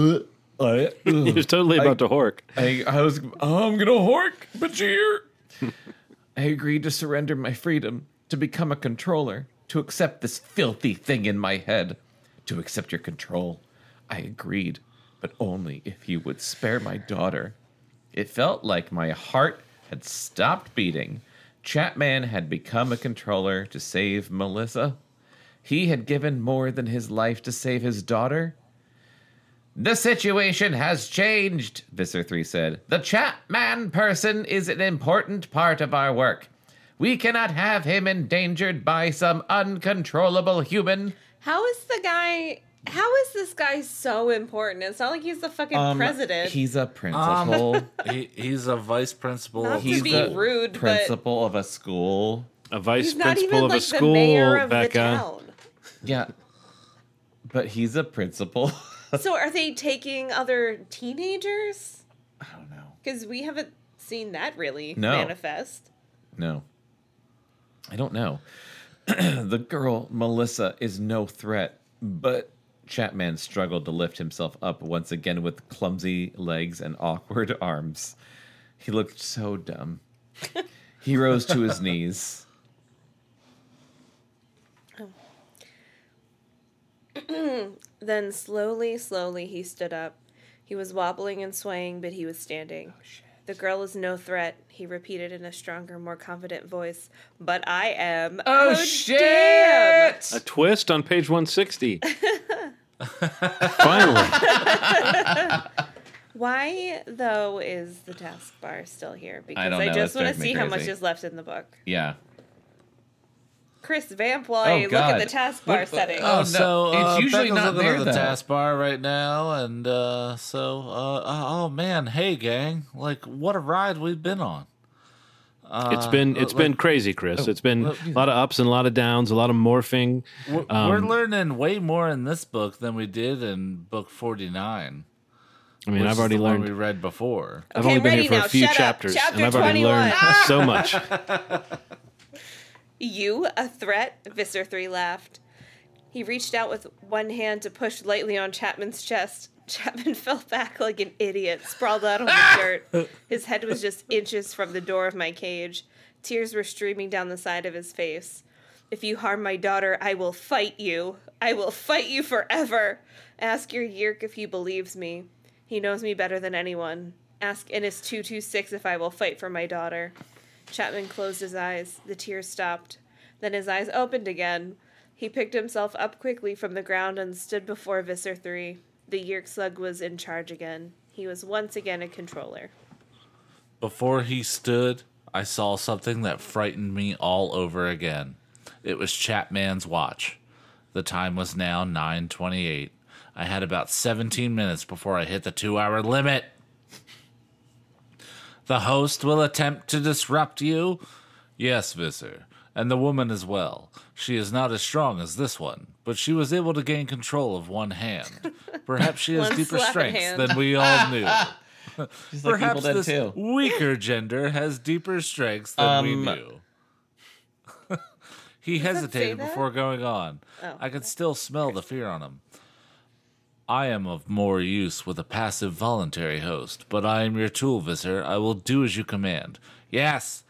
I, He was totally about to hork. I, I was, oh, I'm gonna hork, Bajir. I agreed to surrender my freedom, to become a controller, to accept this filthy thing in my head, to accept your control. I agreed, but only if you would spare my daughter. It felt like my heart had stopped beating. Chapman had become a controller to save Melissa. He had given more than his life to save his daughter. The situation has changed, Visser 3 said. The Chapman person is an important part of our work. We cannot have him endangered by some uncontrollable human. How is the guy? How is this guy so important? It's not like he's the fucking president. Um, He's a principal. he, he's a vice principal. Not of to he's be the rude, but- principal of a school. A vice he's not principal even of like a school, the mayor of the Bekah. town. Yeah. But he's a principal. So are they taking other teenagers? I don't know. Because we haven't seen that really No. manifest. No. I don't know. the girl, Melissa, is no threat, but Chapman struggled to lift himself up once again with clumsy legs and awkward arms. He looked so dumb. He rose to his knees. Then slowly, slowly he stood up. He was wobbling and swaying, but he was standing. Oh, The girl is no threat, he repeated in a stronger, more confident voice. But I am. Oh, shit damn! A twist on page 160. Finally. Why, though, is the taskbar still here? Because don't I, just want to drives me see how much is left in the book. Yeah. Chris, vamp while I Oh, look at the taskbar What- settings. Oh, no, so uh, it's usually Bekah's not looking there, at the though. taskbar right now, and uh, so uh, oh man, hey gang, like what a ride we've been on. It's been it's like- been crazy, Chris. It's been a lot of ups and a lot of downs, a lot of morphing. We're, we're learning way more in this book than we did in book forty nine. I mean, I've already the one learned. we read before. I've Okay, only been here for now. a few Shut chapters, Chapter and I've already 21. learned so much. You, a threat? Visser 3 laughed. He reached out with one hand to push lightly on Chapman's chest. Chapman fell back like an idiot, sprawled out on the ah! dirt. His head was just inches from the door of my cage. Tears were streaming down the side of his face. If you harm my daughter, I will fight you. I will fight you forever. Ask your Yeerk if he believes me. He knows me better than anyone. Ask Iniss 226 if I will fight for my daughter. Chapman closed his eyes. The tears stopped. Then his eyes opened again. He picked himself up quickly from the ground and stood before Visser 3. The Yeerk slug was in charge again. He was once again a controller. Before he stood, I saw something that frightened me all over again. It was Chapman's watch. The time was now 9:28. I had about 17 minutes before I hit the 2-hour limit. The host will attempt to disrupt you? Yes, Visser. And the woman as well. She is not as strong as this one, but she was able to gain control of one hand. Perhaps she has deeper strengths hand. than we all knew. He's like Evil Perhaps Dead this 2. weaker gender has deeper strengths than we Um, knew. he hesitated before going on. Oh, I could still smell the fear on him. I am of more use with a passive voluntary host, but I am your tool, Visser. I will do as you command. Yes,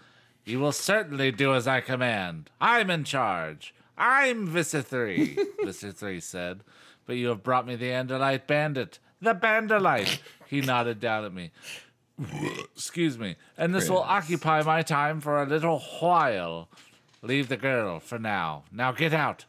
you will certainly do as I command. I'm in charge. I'm Visser 3, Visser 3 said. But you have brought me the Andalite bandit. The Bandalite! He nodded down at me. Excuse me. And this will occupy my time for a little while. Leave the girl for now. Now get out.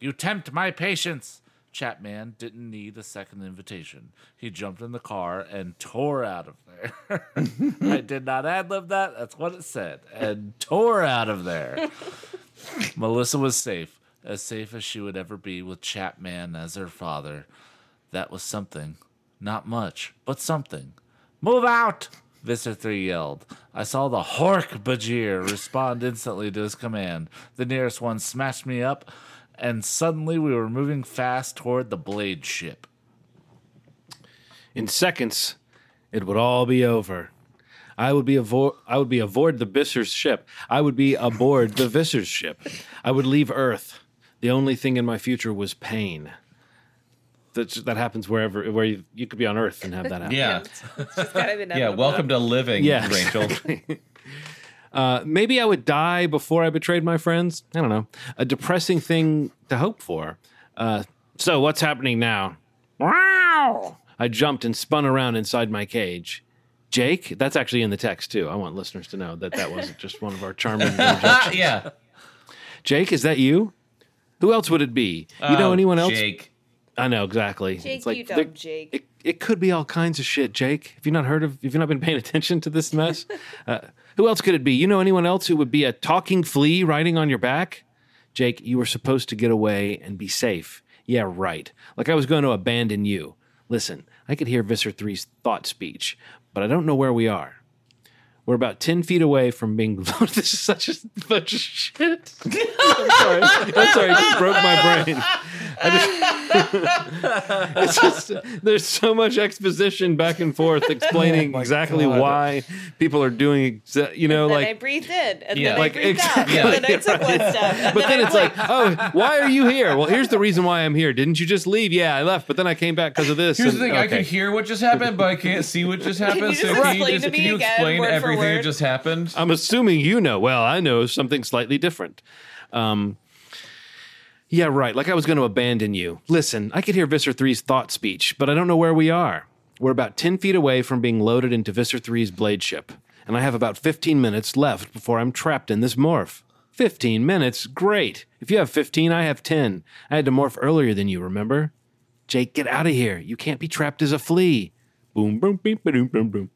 You tempt my patience. Chapman didn't need a second invitation. He jumped in the car and tore out of there. I did not ad lib that. That's what it said. And tore out of there. Melissa was safe, as safe as she would ever be with Chapman as her father. That was something. Not much, but something. Move out! Visser 3 yelled. I saw the Hork Bajir respond instantly to his command. The nearest one smashed me up, and suddenly we were moving fast toward the blade ship. In seconds, it would all be over. I would be avo- I would be aboard the Visser's ship. I would be aboard the Visser's ship. I would leave Earth. The only thing in my future was pain. That that happens wherever where you, you could be on Earth and have that happen. Yeah. It's just kind of Yeah. Welcome to living, Yeah. Rachel. Uh, maybe I would die before I betrayed my friends. I don't know. A depressing thing to hope for. Uh, so what's happening now? Wow! I jumped and spun around inside my cage. Jake, that's actually in the text too. I want listeners to know that that wasn't just one of our charming interjections. yeah. Jake, is that you? Who else would it be? You know Oh, anyone else? Jake. I know exactly. Jake, It's you dumb Jake. It, it could be all kinds of shit, Jake. Have you not heard of? Have you not been paying attention to this mess? uh, who else could it be? You know anyone else who would be a talking flea riding on your back? Jake, you were supposed to get away and be safe. Yeah, right. Like I was going to abandon you. Listen, I could hear Visser 3's thought speech, but I don't know where we are. We're about 10 feet away from being. blown. this is such a bunch of shit. I'm sorry. I'm sorry. It just broke my brain. I just, it's just, there's so much exposition back and forth explaining exactly God. why people are doing, exa- you know, then I breathed in, and Yeah. then Like, I breathed out, exactly, and then I took one step. And But then, then it's like, oh, why are you here? Well, here's the reason why I'm here. Didn't you just leave? Yeah, I left, but then I came back because of this. Here's the and- thing: I okay. can hear what just happened, but I can't see what just happened. you so just can you explain just to me can you again, explain word for everything that just happened? I'm assuming you know. Well, I know something slightly different. Um, yeah, right. Like I was going to abandon you. Listen, I could hear Visser 3's thought speech, but I don't know where we are. We're about 10 feet away from being loaded into Visser 3's blade ship, and I have about 15 minutes left before I'm trapped in this morph. 15 minutes? Great. If you have 15, I have 10. I had to morph earlier than you, remember? Jake, get out of here. You can't be trapped as a flea. Boom, boom, beep, boom, boom, boom.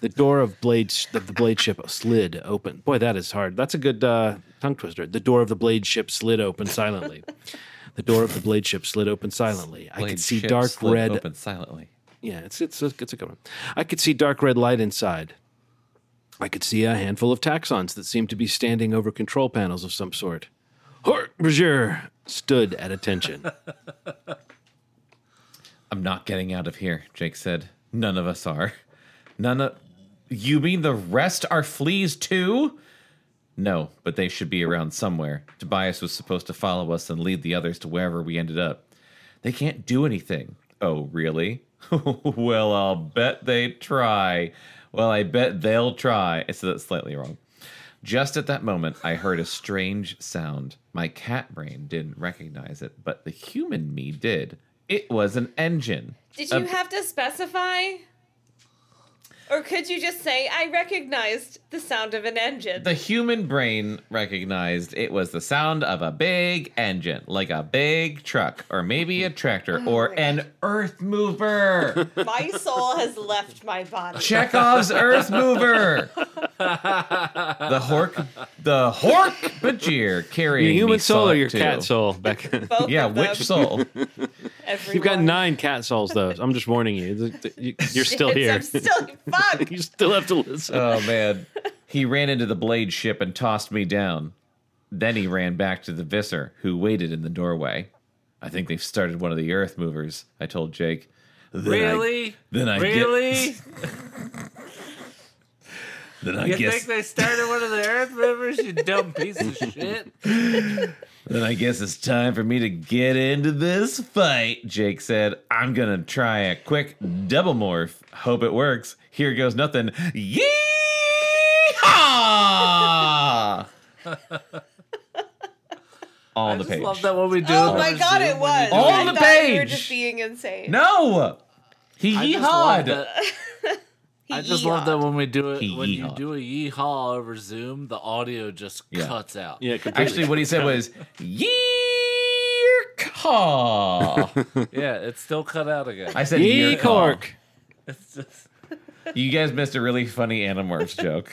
The door of blade of the blade ship slid open. Boy, that is hard. That's a good uh, tongue twister. The door of the blade ship slid open silently. The door of the blade ship slid open silently. I could Blade see ship dark slid red. open silently. Yeah, it's it's a, it's a good one. I could see dark red light inside. I could see a handful of taxxons that seemed to be standing over control panels of some sort. Hork Bajir stood at attention. I'm not getting out of here, Jake said. None of us are. None of. You mean the rest are fleas too? No, but they should be around somewhere. Tobias was supposed to follow us and lead the others to wherever we ended up. They can't do anything. Oh, really? well, I'll bet they try. Well, I bet they'll try. I said that slightly wrong. Just at that moment, I heard a strange sound. My cat brain didn't recognize it, but the human me did. It was an engine. Did you Um, have to specify? Or could you just say, I recognized the sound of an engine? The human brain recognized it was the sound of a big engine, like a big truck, or maybe a tractor, oh or Oh my an earth mover. my soul has left my body. Chekhov's earth mover. the hork, the hork bajir carrying Your human me soul or your too. cat soul? Beck? Both Yeah, of them, which soul? everyone. You've got nine cat souls, though. I'm just warning you. Th- th- you- You're still here. I'm still fuck. you still have to listen. Oh man, he ran into the blade ship and tossed me down. Then he ran back to the Visser, who waited in the doorway. I think they've started one of the Earth movers. I told Jake. Then I- Really? then I get- really? then I You guess think they started one of the Earth movers? You dumb piece of shit. Then I guess it's time for me to get into this fight, Jake said. I'm gonna try a quick double morph. Hope it works. Here goes nothing. Yeehaw! On the page. I the just page. love that when we do. Oh it. Oh my god, it was. you do On. I the thought you were just being insane. No! He I just love yeehawed. that. He I just love that yeehawed. when we do it. He when you yeehawed. do a yeehaw over Zoom, the audio just Yeah. cuts out. Yeah, completely. Actually, what he said was Caw. Yeah, it's still cut out again. I said Yee year It's just You guys missed a really funny Animorphs joke.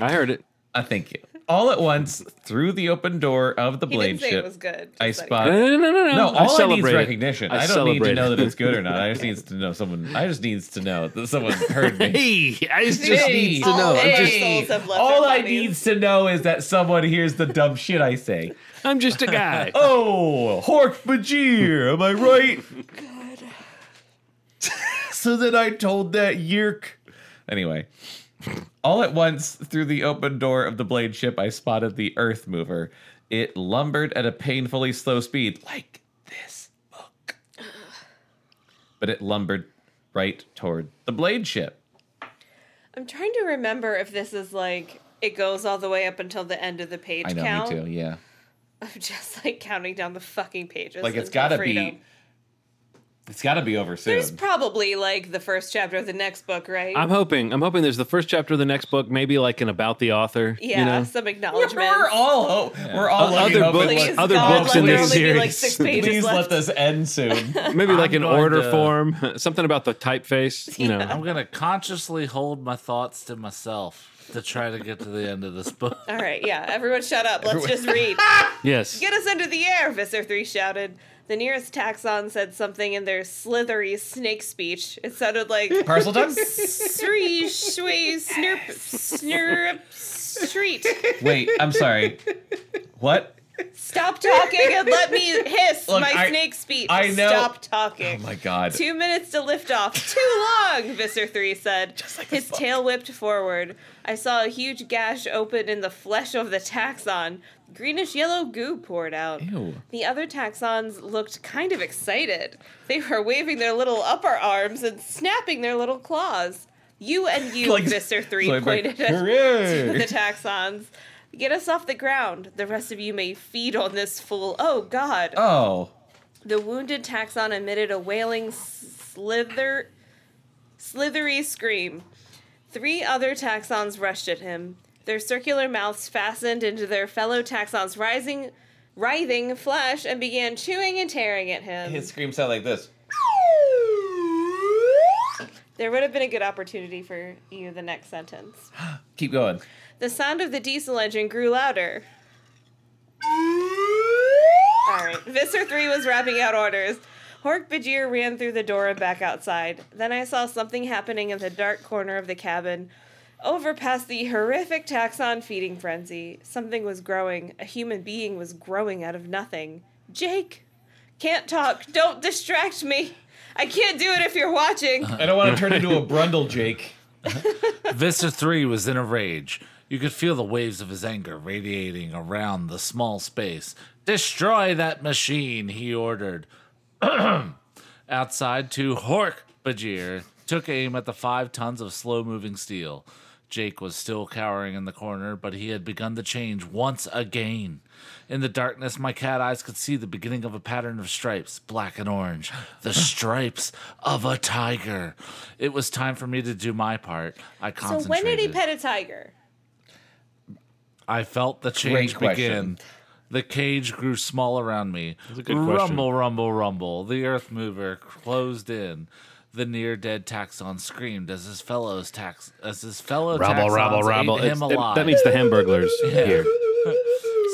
I heard it. I thank you. All at once, through the open door of the He blade didn't say ship, it was good. I spot. No, no, no, no, no. No, all I, need is celebrate recognition. I, I don't need to know that it's good or not. I just needs to know someone. I just needs to know that someone heard me. Hey, I just Hey, needs to all know. I'm just, souls all I needs to know is that someone hears the dumb shit I say. I'm just a guy. Oh, Hork Bajir, am I right? so then I told that Yeerk. Anyway, all at once, through the open door of the blade ship, I spotted the Earth Mover. It lumbered at a painfully slow speed, like this book. But it lumbered right toward the blade ship. I'm trying to remember if this is like it goes all the way up until the end of the page I know, count. me too, yeah. Of just like counting down the fucking pages. Like, it's gotta freedom. be. It's gotta be over soon. There's probably like the first chapter of the next book, right? I'm hoping. I'm hoping there's the first chapter of the next book, maybe like an about the author. yeah, You know? some acknowledgements. We're all ho- we're all O- other books- Please, other God, books in this only be like series. six pages Please left. let this end soon. Maybe like I'm an order to- form, something about the typeface. You know, I'm gonna consciously hold my thoughts to myself to try to get to the end of this book. All right, yeah, everyone shut up. Let's just read. yes. Get us into the air, Visser 3 shouted. The nearest taxxon said something in their slithery snake speech. It sounded like Parseltongue? Sree, shwee, snurp, snurp, street. Wait, I'm sorry. What? Stop talking and let me hiss Look, my I- snake speech. I know- Stop talking. Oh my god. Two minutes to lift off. Too long, Visser 3 said. His tail whipped forward. I saw a huge gash open in the flesh of the taxxon. Greenish yellow goo poured out. Ew. The other taxxons looked kind of excited. They were waving their little upper arms and snapping their little claws. You and you, Like- Visser 3 So I'm like, pointed at the taxxons. Get us off the ground. The rest of you may feed on this fool. Oh, God. Oh. The wounded taxxon emitted a wailing slither, slithery scream. Three other taxxons rushed at him. Their circular mouths fastened into their fellow taxxons' rising, writhing flesh and began chewing and tearing at him. His screams sound like this. There would have been a good opportunity for you the next sentence. Keep going. The sound of the diesel engine grew louder. All right. Visser 3 was wrapping out orders. Hork Bajir ran through the door and back outside. Then I saw something happening in the dark corner of the cabin. Over past the horrific taxxon feeding frenzy, something was growing. A human being was growing out of nothing. Jake! Can't talk. Don't distract me. I can't do it if you're watching. I don't want to turn into a brundle, Jake. Visser 3 was in a rage. You could feel the waves of his anger radiating around the small space. Destroy that machine, he ordered. Outside, two Hork Bajir took aim at the five tons of slow moving steel. Jake was still cowering in the corner, but he had begun to change once again. In the darkness, my cat eyes could see the beginning of a pattern of stripes, black and orange. The stripes of a tiger. It was time for me to do my part. I concentrated. So when did he pet a tiger? I felt the change begin. The cage grew small around me. a good rumble, question. rumble, rumble. The earth mover closed in. The near dead taxxon screamed as his fellows tax as his fellow Rabble, taxxons rabble, rabble. ate him It's- alive. that means the Hamburglers here.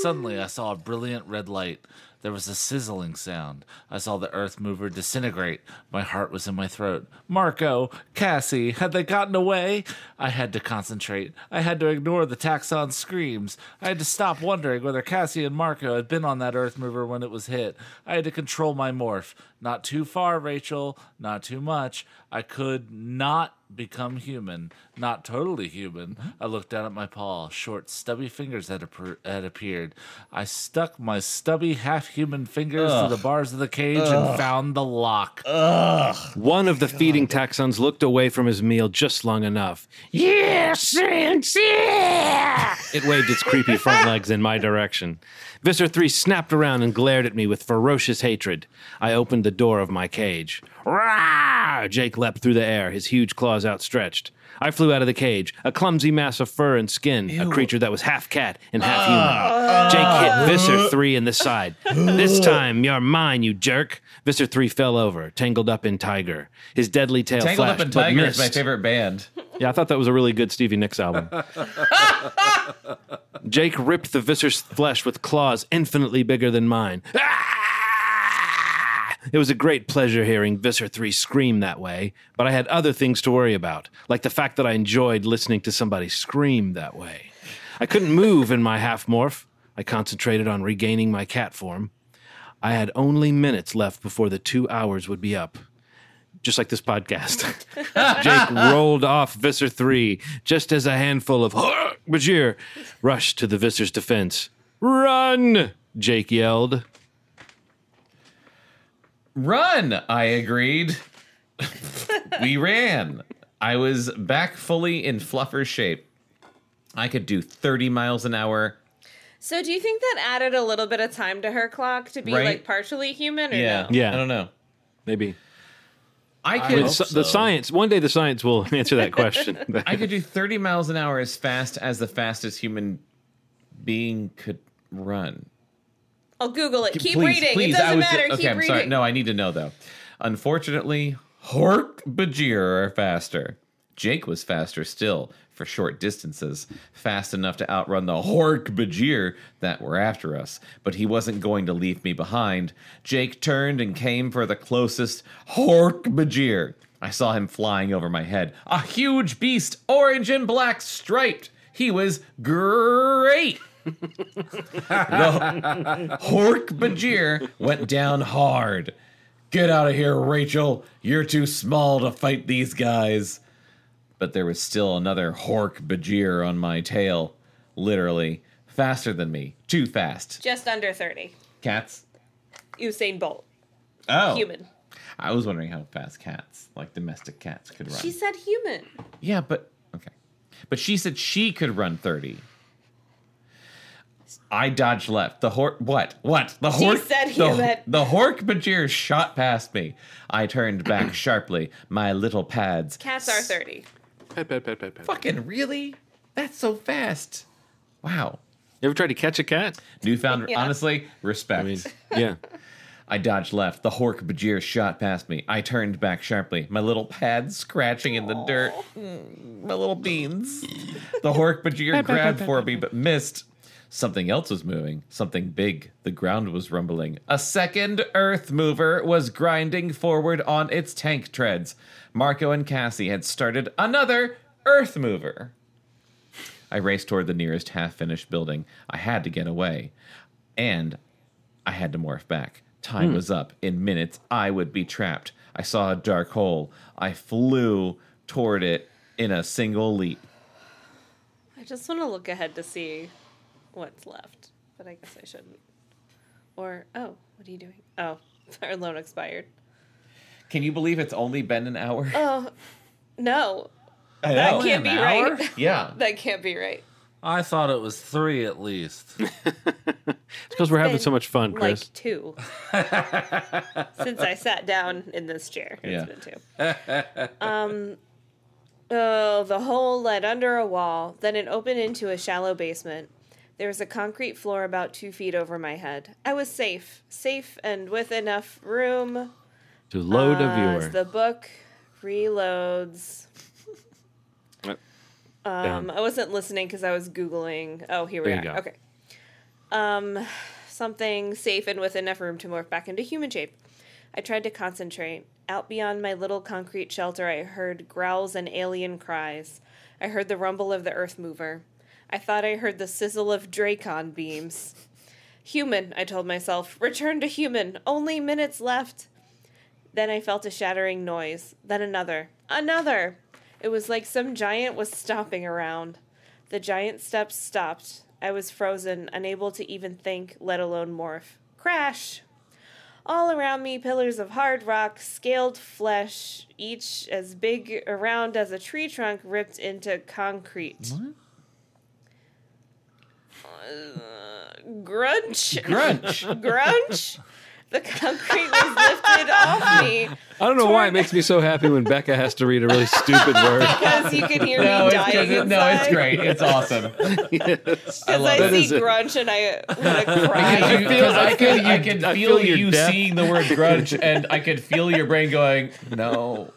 Suddenly, I saw a brilliant red light. There was a sizzling sound. I saw the earth mover disintegrate. My heart was in my throat. Marco, Cassie, had they gotten away? I had to concentrate. I had to ignore the taxxon screams. I had to stop wondering whether Cassie and Marco had been on that earth mover when it was hit. I had to control my morph. Not too far, Rachel. Not too much. I could not become human, not totally human. I looked down at my paw. Short, stubby fingers had, appar- had appeared. I stuck my stubby, half human fingers to the bars of the cage and found the lock. One of the feeding taxxons looked away from his meal just long enough. Yes, yeah! It waved its creepy front legs in my direction. Visser 3 snapped around and glared at me with ferocious hatred. I opened the door of my cage. Rah! Ah! Jake leapt through the air, his huge claws outstretched. I flew out of the cage, a clumsy mass of fur and skin, a creature that was half cat and half human. Jake hit Visser 3 in the side. this time, you're mine, you jerk. Visser 3 fell over, tangled up in Tiger. His deadly tail Tangled flashed, Up in but Tiger is my favorite band. Yeah, I thought that was a really good Stevie Nicks album. Jake ripped the Visser's flesh with claws infinitely bigger than mine. Ah! It was a great pleasure hearing Visser 3 scream that way, but I had other things to worry about, like the fact that I enjoyed listening to somebody scream that way. I couldn't move in my half morph. I concentrated on regaining my cat form. I had only minutes left before the two hours would be up just like this podcast. Jake rolled off Visser 3 just as a handful of Bajir rushed to the Visser's defense. Run! Jake yelled. Run, I agreed. we ran. I was back fully in fluffer shape. I could do 30 miles an hour. So, do you think that added a little bit of time to her clock to be Right. like partially human or Yeah. no? Yeah. I don't know. Maybe. I I could hope so. the science, one day the science will answer that question. I could do 30 miles an hour as fast as the fastest human being could run. I'll Google it. Keep please, reading. Please, it doesn't matter. okay, Keep I'm reading. sorry. No, I need to know though. Unfortunately, Hork Bajir are faster. Jake was faster still for short distances, fast enough to outrun the Hork Bajir that were after us. But he wasn't going to leave me behind. Jake turned and came for the closest Hork Bajir. I saw him flying over my head. A huge beast, orange and black striped. He was great. The Hork Bajir went down hard. Get out of here, Rachel. You're too small to fight these guys. But there was still another Hork Bajir on my tail. Literally. Faster than me. Too fast. Just under 30. Cats? Usain Bolt. Oh. Human. I was wondering how fast cats, like domestic cats, could run. She said human. Yeah, but okay. But she said she could run 30. I dodged left. The hork what? What? The She hork said the, human. the hork Bajir shot past me. I turned back sharply, my little pads. Cats are 30. Pet, pet, pet, pet, pet. Fucking really? That's so fast. Wow. You ever tried to catch a cat? Newfound Yeah. honestly, respect. I mean, yeah. I dodged left. The Hork Bajir shot past me. I turned back sharply, my little pads scratching in the dirt. Mm, my little beans. The Hork Bajir grabbed for me, but missed. Something else was moving. Something big. The ground was rumbling. A second Earth mover was grinding forward on its tank treads. Marco and Cassie had started another Earth mover. I raced toward the nearest half finished building. I had to get away. And I had to morph back. Time hmm. was up. In minutes, I would be trapped. I saw a dark hole. I flew toward it in a single leap. I just want to look ahead to see what's left, but I guess I shouldn't. Or, oh, what are you doing? Oh, our loan expired. Can you believe it's only been an hour? Oh, no. I That know. can't be an right. Yeah. That can't be right. I thought it was three at least. It's because we're having so much fun, Chris. Like two. Since I sat down in this chair. It's Yeah. been two. Um, oh, the hole led under a wall, then it opened into a shallow basement. There was a concrete floor about two feet over my head. I was safe, safe and with enough room. to load a viewer. As the book reloads. Um, I wasn't listening because I was googling. Oh, here we There are. Okay. Um, something safe and with enough room to morph back into human shape. I tried to concentrate. Out beyond my little concrete shelter, I heard growls and alien cries. I heard the rumble of the earth mover. I thought I heard the sizzle of Dracon beams. Human, I told myself. Return to human. Only minutes left. Then I felt a shattering noise. Then another. Another! It was like some giant was stomping around. The giant steps stopped. I was frozen, unable to even think, let alone morph. Crash! All around me, pillars of hard rock, scaled flesh, each as big around as a tree trunk ripped into concrete. What? Uh, grunch. Grunch. grunch. The concrete was lifted off me I don't know why it makes me so happy when Bekah has to read a really stupid word. because you can hear No, me it's, dying 'cause it- no, it's great. It's awesome. yes. Because I, That see it. grunge and I want to I cry. can, feel, I can, I you- can I feel, feel you death. seeing the word grudge, and I could feel your brain going, no,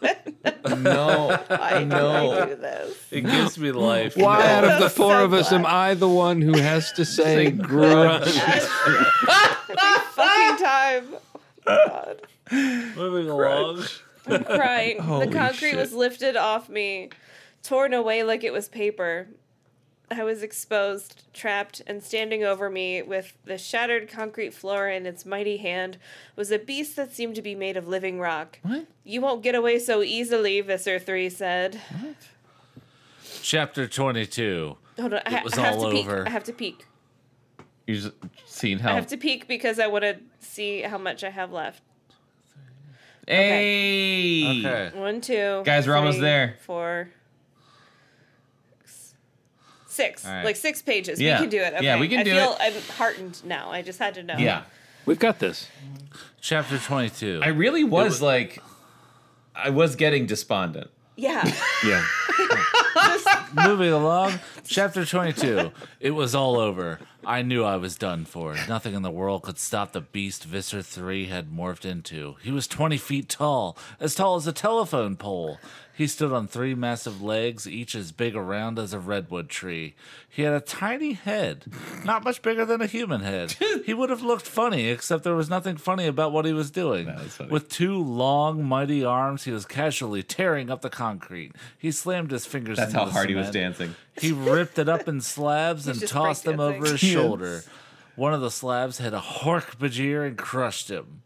no, Why do no. I do this? It gives me life. Why out of the So four of us am. I the one who has to say Say grunge? Fucking time. Oh, God. Moving along. I'm crying. Holy the concrete shit. was lifted off me, torn away like it was paper. I was exposed, trapped, and standing over me with the shattered concrete floor in its mighty hand was a beast that seemed to be made of living rock. What? You won't get away so easily, Visser 3 said. Chapter 22. Hold on, I, ha- was I have all to peek. over. I have to peek. You've seen how. I have to peek because I want to see how much I have left. Hey, Okay. One, two. Guys, we're almost there. Four. Six. All right. Like six pages. Yeah. We can do it. Okay. Yeah, we can I do feel it. I'm heartened now. I just had to know. Yeah, We've got this. Chapter 22. I really was like, I was getting despondent. Yeah. Yeah. Moving along, chapter 22. It was all over. I knew I was done for. Nothing in the world could stop the beast Visser 3 had morphed into. He was 20 feet tall, as tall as a telephone pole. He stood on three massive legs, each as big around as a redwood tree. He had a tiny head, not much bigger than a human head. he would have looked funny, except there was nothing funny about what he was doing. is funny. With two long, mighty arms, he was casually tearing up the concrete. He slammed his fingers That's into how the hard he was dancing. He ripped it up in slabs and tossed them breakdancing. over his Yes. shoulder. One of the slabs hit a Hork Bajir and crushed him.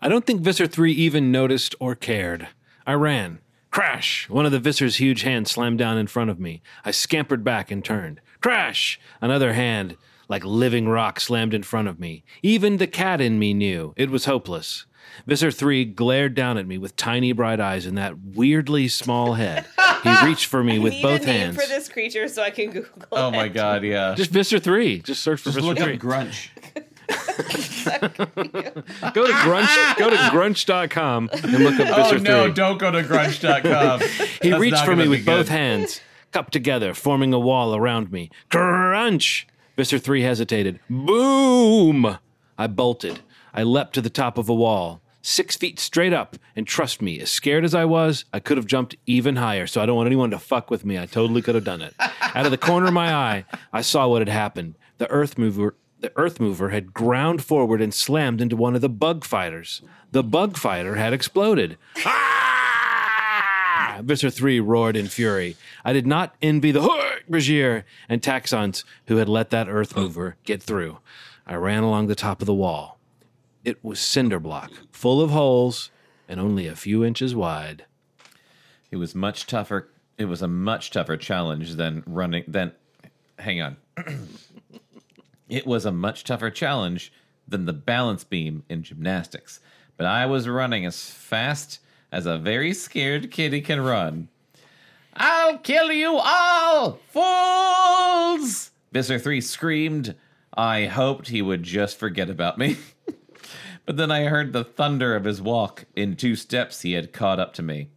I don't think Visser 3 even noticed or cared. I ran. Crash! One of the Visser's huge hands slammed down in front of me. I scampered back and turned. Crash! Another hand, like living rock, slammed in front of me. Even the cat in me knew it was hopeless. Visser 3 glared down at me with tiny bright eyes and that weirdly small head. He reached for me with Need both a name hands. for this creature so I can Google Oh it. my god, yeah. Just Visser 3. Just search for Just Visser look 3. up grunge. go to grunch go to grunch.com and look up Oh Visser 3. no, don't go to grunge.com. He That's reached not for me gonna with be both good. hands, cupped together, forming a wall around me. Crunch! Visser 3 hesitated. Boom! I bolted. I leapt to the top of a wall, six feet straight up, and trust me, as scared as I was, I could have jumped even higher, so I don't want anyone to fuck with me. I totally could have done it. Out of the corner of my eye, I saw what had happened. The earth mover the earth mover had ground forward and slammed into one of the bug fighters. The bug fighter had exploded. Ah! Visser 3 roared in fury. I did not envy the Bajir and Taxxons who had let that earth mover get through. I ran along the top of the wall. It was cinder block, full of holes and only a few inches wide. It was much tougher. It was a much tougher challenge than running. Than, hang on. it was a much tougher challenge than the balance beam in gymnastics. But I was running as fast as a very scared kitty can run. I'll kill you all, fools! Visser 3 screamed. I hoped he would just forget about me. But then I heard the thunder of his walk. In two steps, he had caught up to me.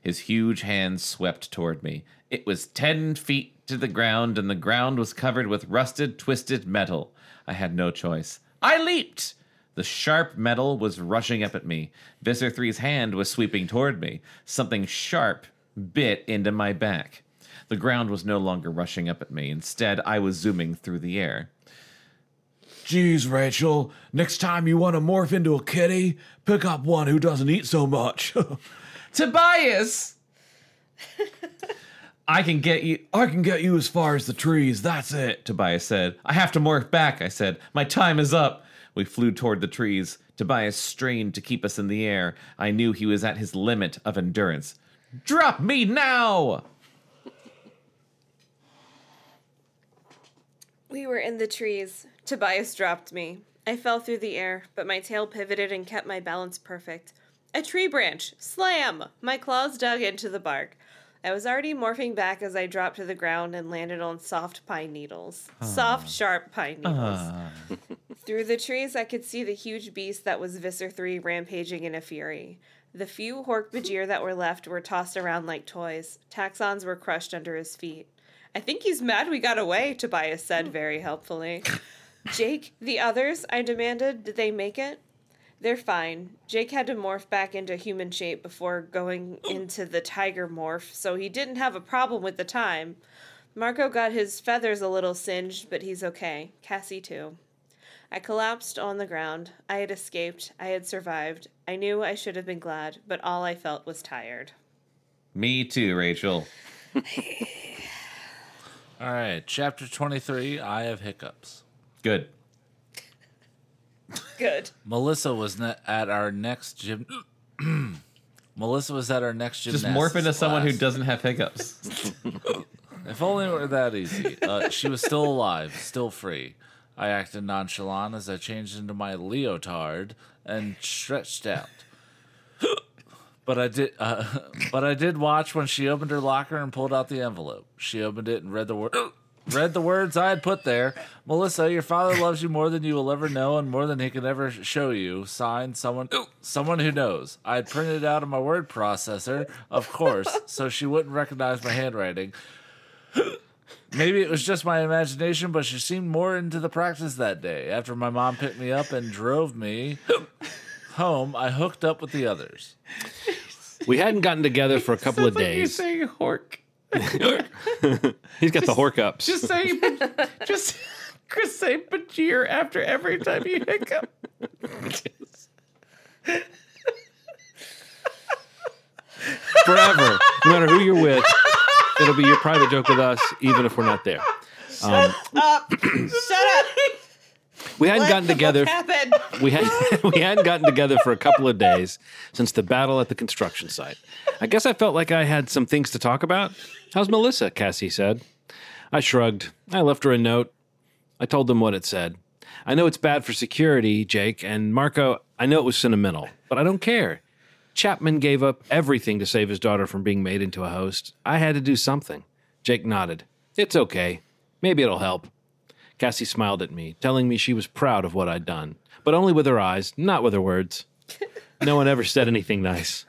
His huge hands swept toward me. It was ten feet to the ground, and the ground was covered with rusted, twisted metal. I had no choice. I leaped! The sharp metal was rushing up at me. Visser 3's hand was sweeping toward me. Something sharp bit into my back. The ground was no longer rushing up at me. Instead, I was zooming through the air. Geez, Rachel, next time you want to morph into a kitty, pick up one who doesn't eat so much. Tobias! I can get you. I can get you as far as the trees, that's it. Tobias said. I have to morph back, I said. My time is up. We flew toward the trees. Tobias strained to keep us in the air. I knew he was at his limit of endurance. Drop me now! We were in the trees. Tobias dropped me. I fell through the air, but my tail pivoted and kept my balance perfect. A tree branch! Slam! My claws dug into the bark. I was already morphing back as I dropped to the ground and landed on soft pine needles. Ah. Soft, sharp pine ah. needles. Through the trees, I could see the huge beast that was Visser 3 rampaging in a fury. The few Hork-Bajir that were left were tossed around like toys. Taxxons were crushed under his feet. I think he's mad we got away, Tobias said very helpfully. Jake, the others, I demanded, did they make it? They're fine. Jake had to morph back into human shape before going oh. into the tiger morph, so he didn't have a problem with the time. Marco got his feathers a little singed, but he's okay. Cassie, too. I collapsed on the ground. I had escaped. I had survived. I knew I should have been glad, but all I felt was tired. Me too, Rachel. All right, chapter 23 I have hiccups. Good. Good. Melissa was ne- at our next gym. Melissa was at our next gym. Just gymnastics morph into someone who doesn't have hiccups. If only it were that easy. Uh, she was still alive, still free. I acted nonchalant as I changed into my leotard and stretched out. But I did, uh, but I did watch when she opened her locker and pulled out the envelope. She opened it and read the word, read the words I had put there. Melissa, your father loves you more than you will ever know, and more than he can ever show you. Signed, someone, someone who knows. I had printed it out on my word processor, of course, so she wouldn't recognize my handwriting. Maybe it was just my imagination, but she seemed more into the practice that day. After my mom picked me up and drove me home, I hooked up with the others. We hadn't gotten together for a couple of Sounds like you're days. saying hork. He's got the hork ups. Just say, just, just say Bajir after every time you hiccup. forever. No matter who you're with, it'll be your private joke with us, even if we're not there. Shut Up. Um, Shut up. We hadn't gotten together. What happened? We had we hadn't gotten together for a couple of days since the battle at the construction site. I guess I felt like I had some things to talk about. How's Melissa? Cassie said. I shrugged. I left her a note. I told them what it said. I know it's bad for security, Jake and Marco. I know it was sentimental, but I don't care. Chapman gave up everything to save his daughter from being made into a host. I had to do something. Jake nodded. It's okay. Maybe it'll help. Cassie smiled at me, telling me she was proud of what I'd done, but only with her eyes, not with her words. No one ever said anything nice.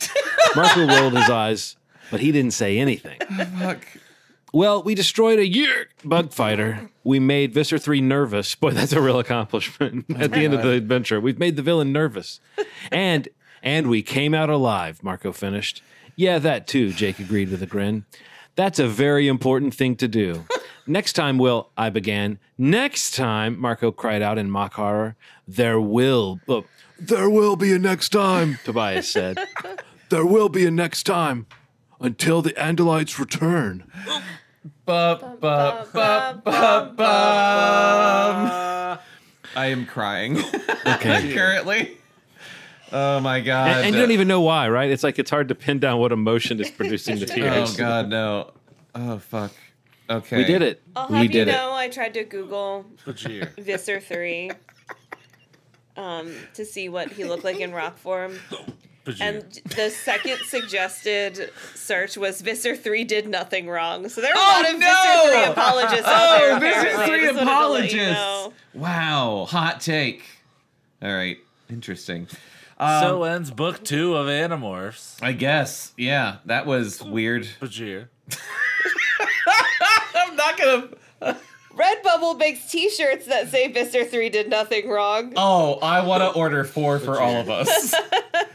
Marco rolled his eyes, but he didn't say anything. Oh, well, we destroyed a Yeerk bug fighter. We made Visser 3 nervous. Boy, that's a real accomplishment at the end of the adventure. We've made the villain nervous. And and we came out alive, Marco finished. Yeah, that too, Jake agreed with a grin. That's a very important thing to do. Next time, Will, I began. Next time, Marco cried out in mock horror. There will. uh, there will be a next time, Tobias said. there will be a next time until the Andalites return. Ba, ba, ba, ba, bum. I am crying Okay. currently. Oh my god! And, and you don't even know why, right? It's like it's hard to pin down what emotion is producing the tears. Oh god, no! Oh fuck. Okay, We did it. I'll we have you did it. know I tried to Google Bajir. Visser 3 um, to see what he looked like in rock form. And the second suggested search was Visser 3 did nothing wrong. So there are a Oh, lot of no! Visser 3 apologists out there. Oh, apparently. Visser I Three just wanted to let you apologists. know. Wow, hot take. All right, interesting. so ends book two of Animorphs. I guess, yeah, that was weird. Bajir. I'm not gonna. Redbubble makes t-shirts that say Visser 3 did nothing wrong. Oh, I want to order four for all of us.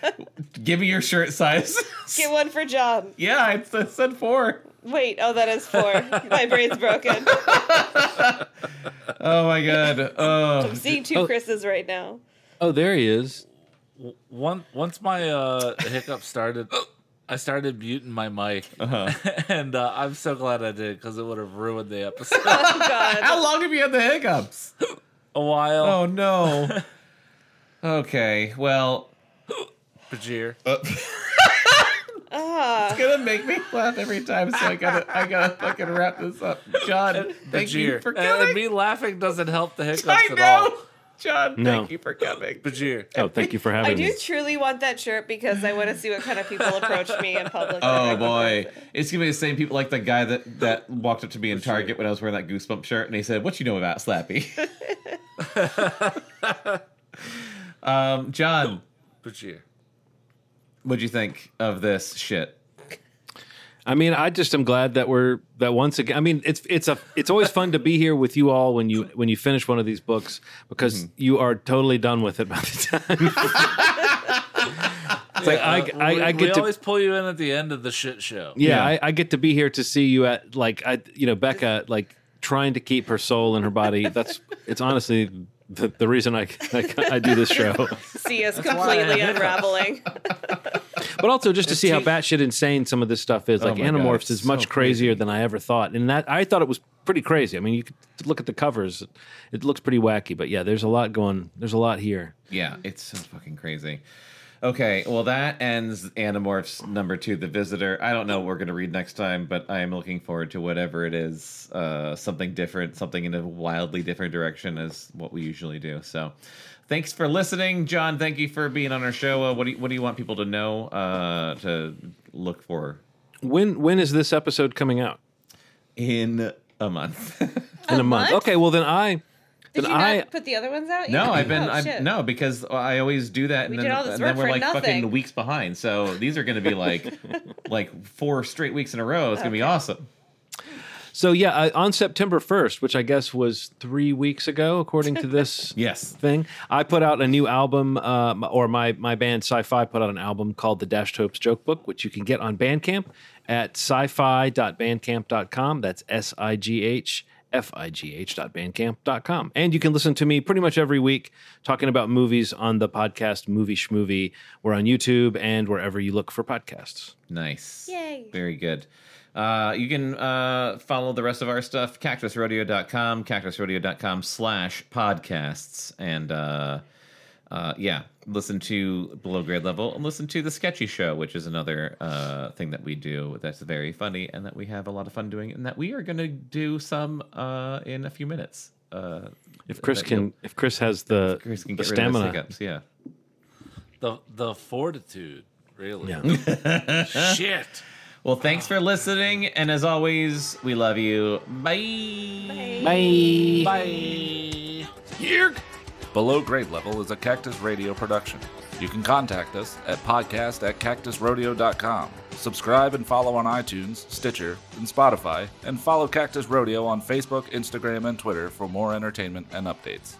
Give me your shirt size. Get one for John. yeah, I s- I said four. Wait, oh, that is four. My brain's broken. Oh my god. Oh, I'm seeing two Oh. Chris's right now. Oh, there he is. One once my uh, hiccup started, I started muting my mic, Uh-huh. and uh, I'm so glad I did because it would have ruined the episode. Oh, God. how long have you had the hiccups? A while. Oh no. Okay, well, Bajir. Ah. it's gonna make me laugh every time, so I gotta, I gotta fucking wrap this up. John, thank you Bajir. for And- coming. and me laughing doesn't help the hiccups I at know, all. John. No. Thank you for coming. Bajir. Oh, thank you for having me. I do truly want that shirt because I want to see what kind of people approach me in public. Oh boy, it's gonna be the same people like the guy that that walked up to me in Target when I was wearing that goosebump shirt, and he said, "What you know about Slappy?" um, John, But yeah. what'd you think of this shit? I mean, I just am glad that we're that once again. I mean, it's it's a it's always fun to be here with you all when you when you finish one of these books because Mm-hmm. you are totally done with it by the time. it's like I, I, we, I we get to always pull you in at the end of the shit show. yeah, Yeah. I, I get to be here to see you at like I you know Bekah like trying to keep her soul in her body. That's it's honestly the, the reason I, I I do this show. See us completely unraveling. But also just to see how batshit insane some of this stuff is. Oh Like my God, Animorphs it's is so much crazier crazy. than I ever thought, and that I thought it was pretty crazy. I mean, you could look at the covers; it looks pretty wacky. But yeah, there's a lot going. There's a lot here. Yeah, it's so fucking crazy. Okay, well that ends Animorphs number two, The Visitor. I don't know what we're gonna read next time, but I am looking forward to whatever it is. Uh, something different, something in a wildly different direction as what we usually do. So, thanks for listening, John. Thank you for being on our show. Uh, what do you, what do you want people to know uh, to look for When when is this episode coming out? in a month? In a, month. month? Okay, well then I Did then you I not put the other ones out? no, yet? I've been Oh, I've, no because I always do that, and We then did all this and then we're for like fucking weeks behind. So these are going to be like like four straight weeks in a row. It's going to be awesome. so yeah uh, on September first, which I guess was three weeks ago, according to this Yes. thing. I put out a new album, uh, or my my band Sci-Fi put out an album called The Dashed Hopes Joke Book, which you can get on Bandcamp at sci-fi.bandcamp.com. That's S I G H F I G H dot bandcamp.com. And you can listen to me pretty much every week talking about movies on the podcast Movie Schmovie. We're on YouTube and wherever you look for podcasts. Nice. Yay. Very good. Uh, you can uh, follow the rest of our stuff, cactusrodeo.com, cactusrodeo.com slash podcasts. And uh, uh, yeah, listen to Below Grade Level and listen to The Sketchy Show, which is another uh, thing that we do that's very funny and that we have a lot of fun doing and that we are going to do some uh, in a few minutes. Uh, If Chris can, if Chris has the, Chris can the get rid of his stamina, hiccups, yeah. The the fortitude, really. Yeah. Shit. Well, thanks for listening, and as always, we love you. Bye. bye. Bye. Yeerk. Below Grade Level is a Cactus Rodeo production. You can contact us at podcast at cactusrodeo.com. Subscribe and follow on iTunes, Stitcher, and Spotify, and follow Cactus Rodeo on Facebook, Instagram, and Twitter for more entertainment and updates.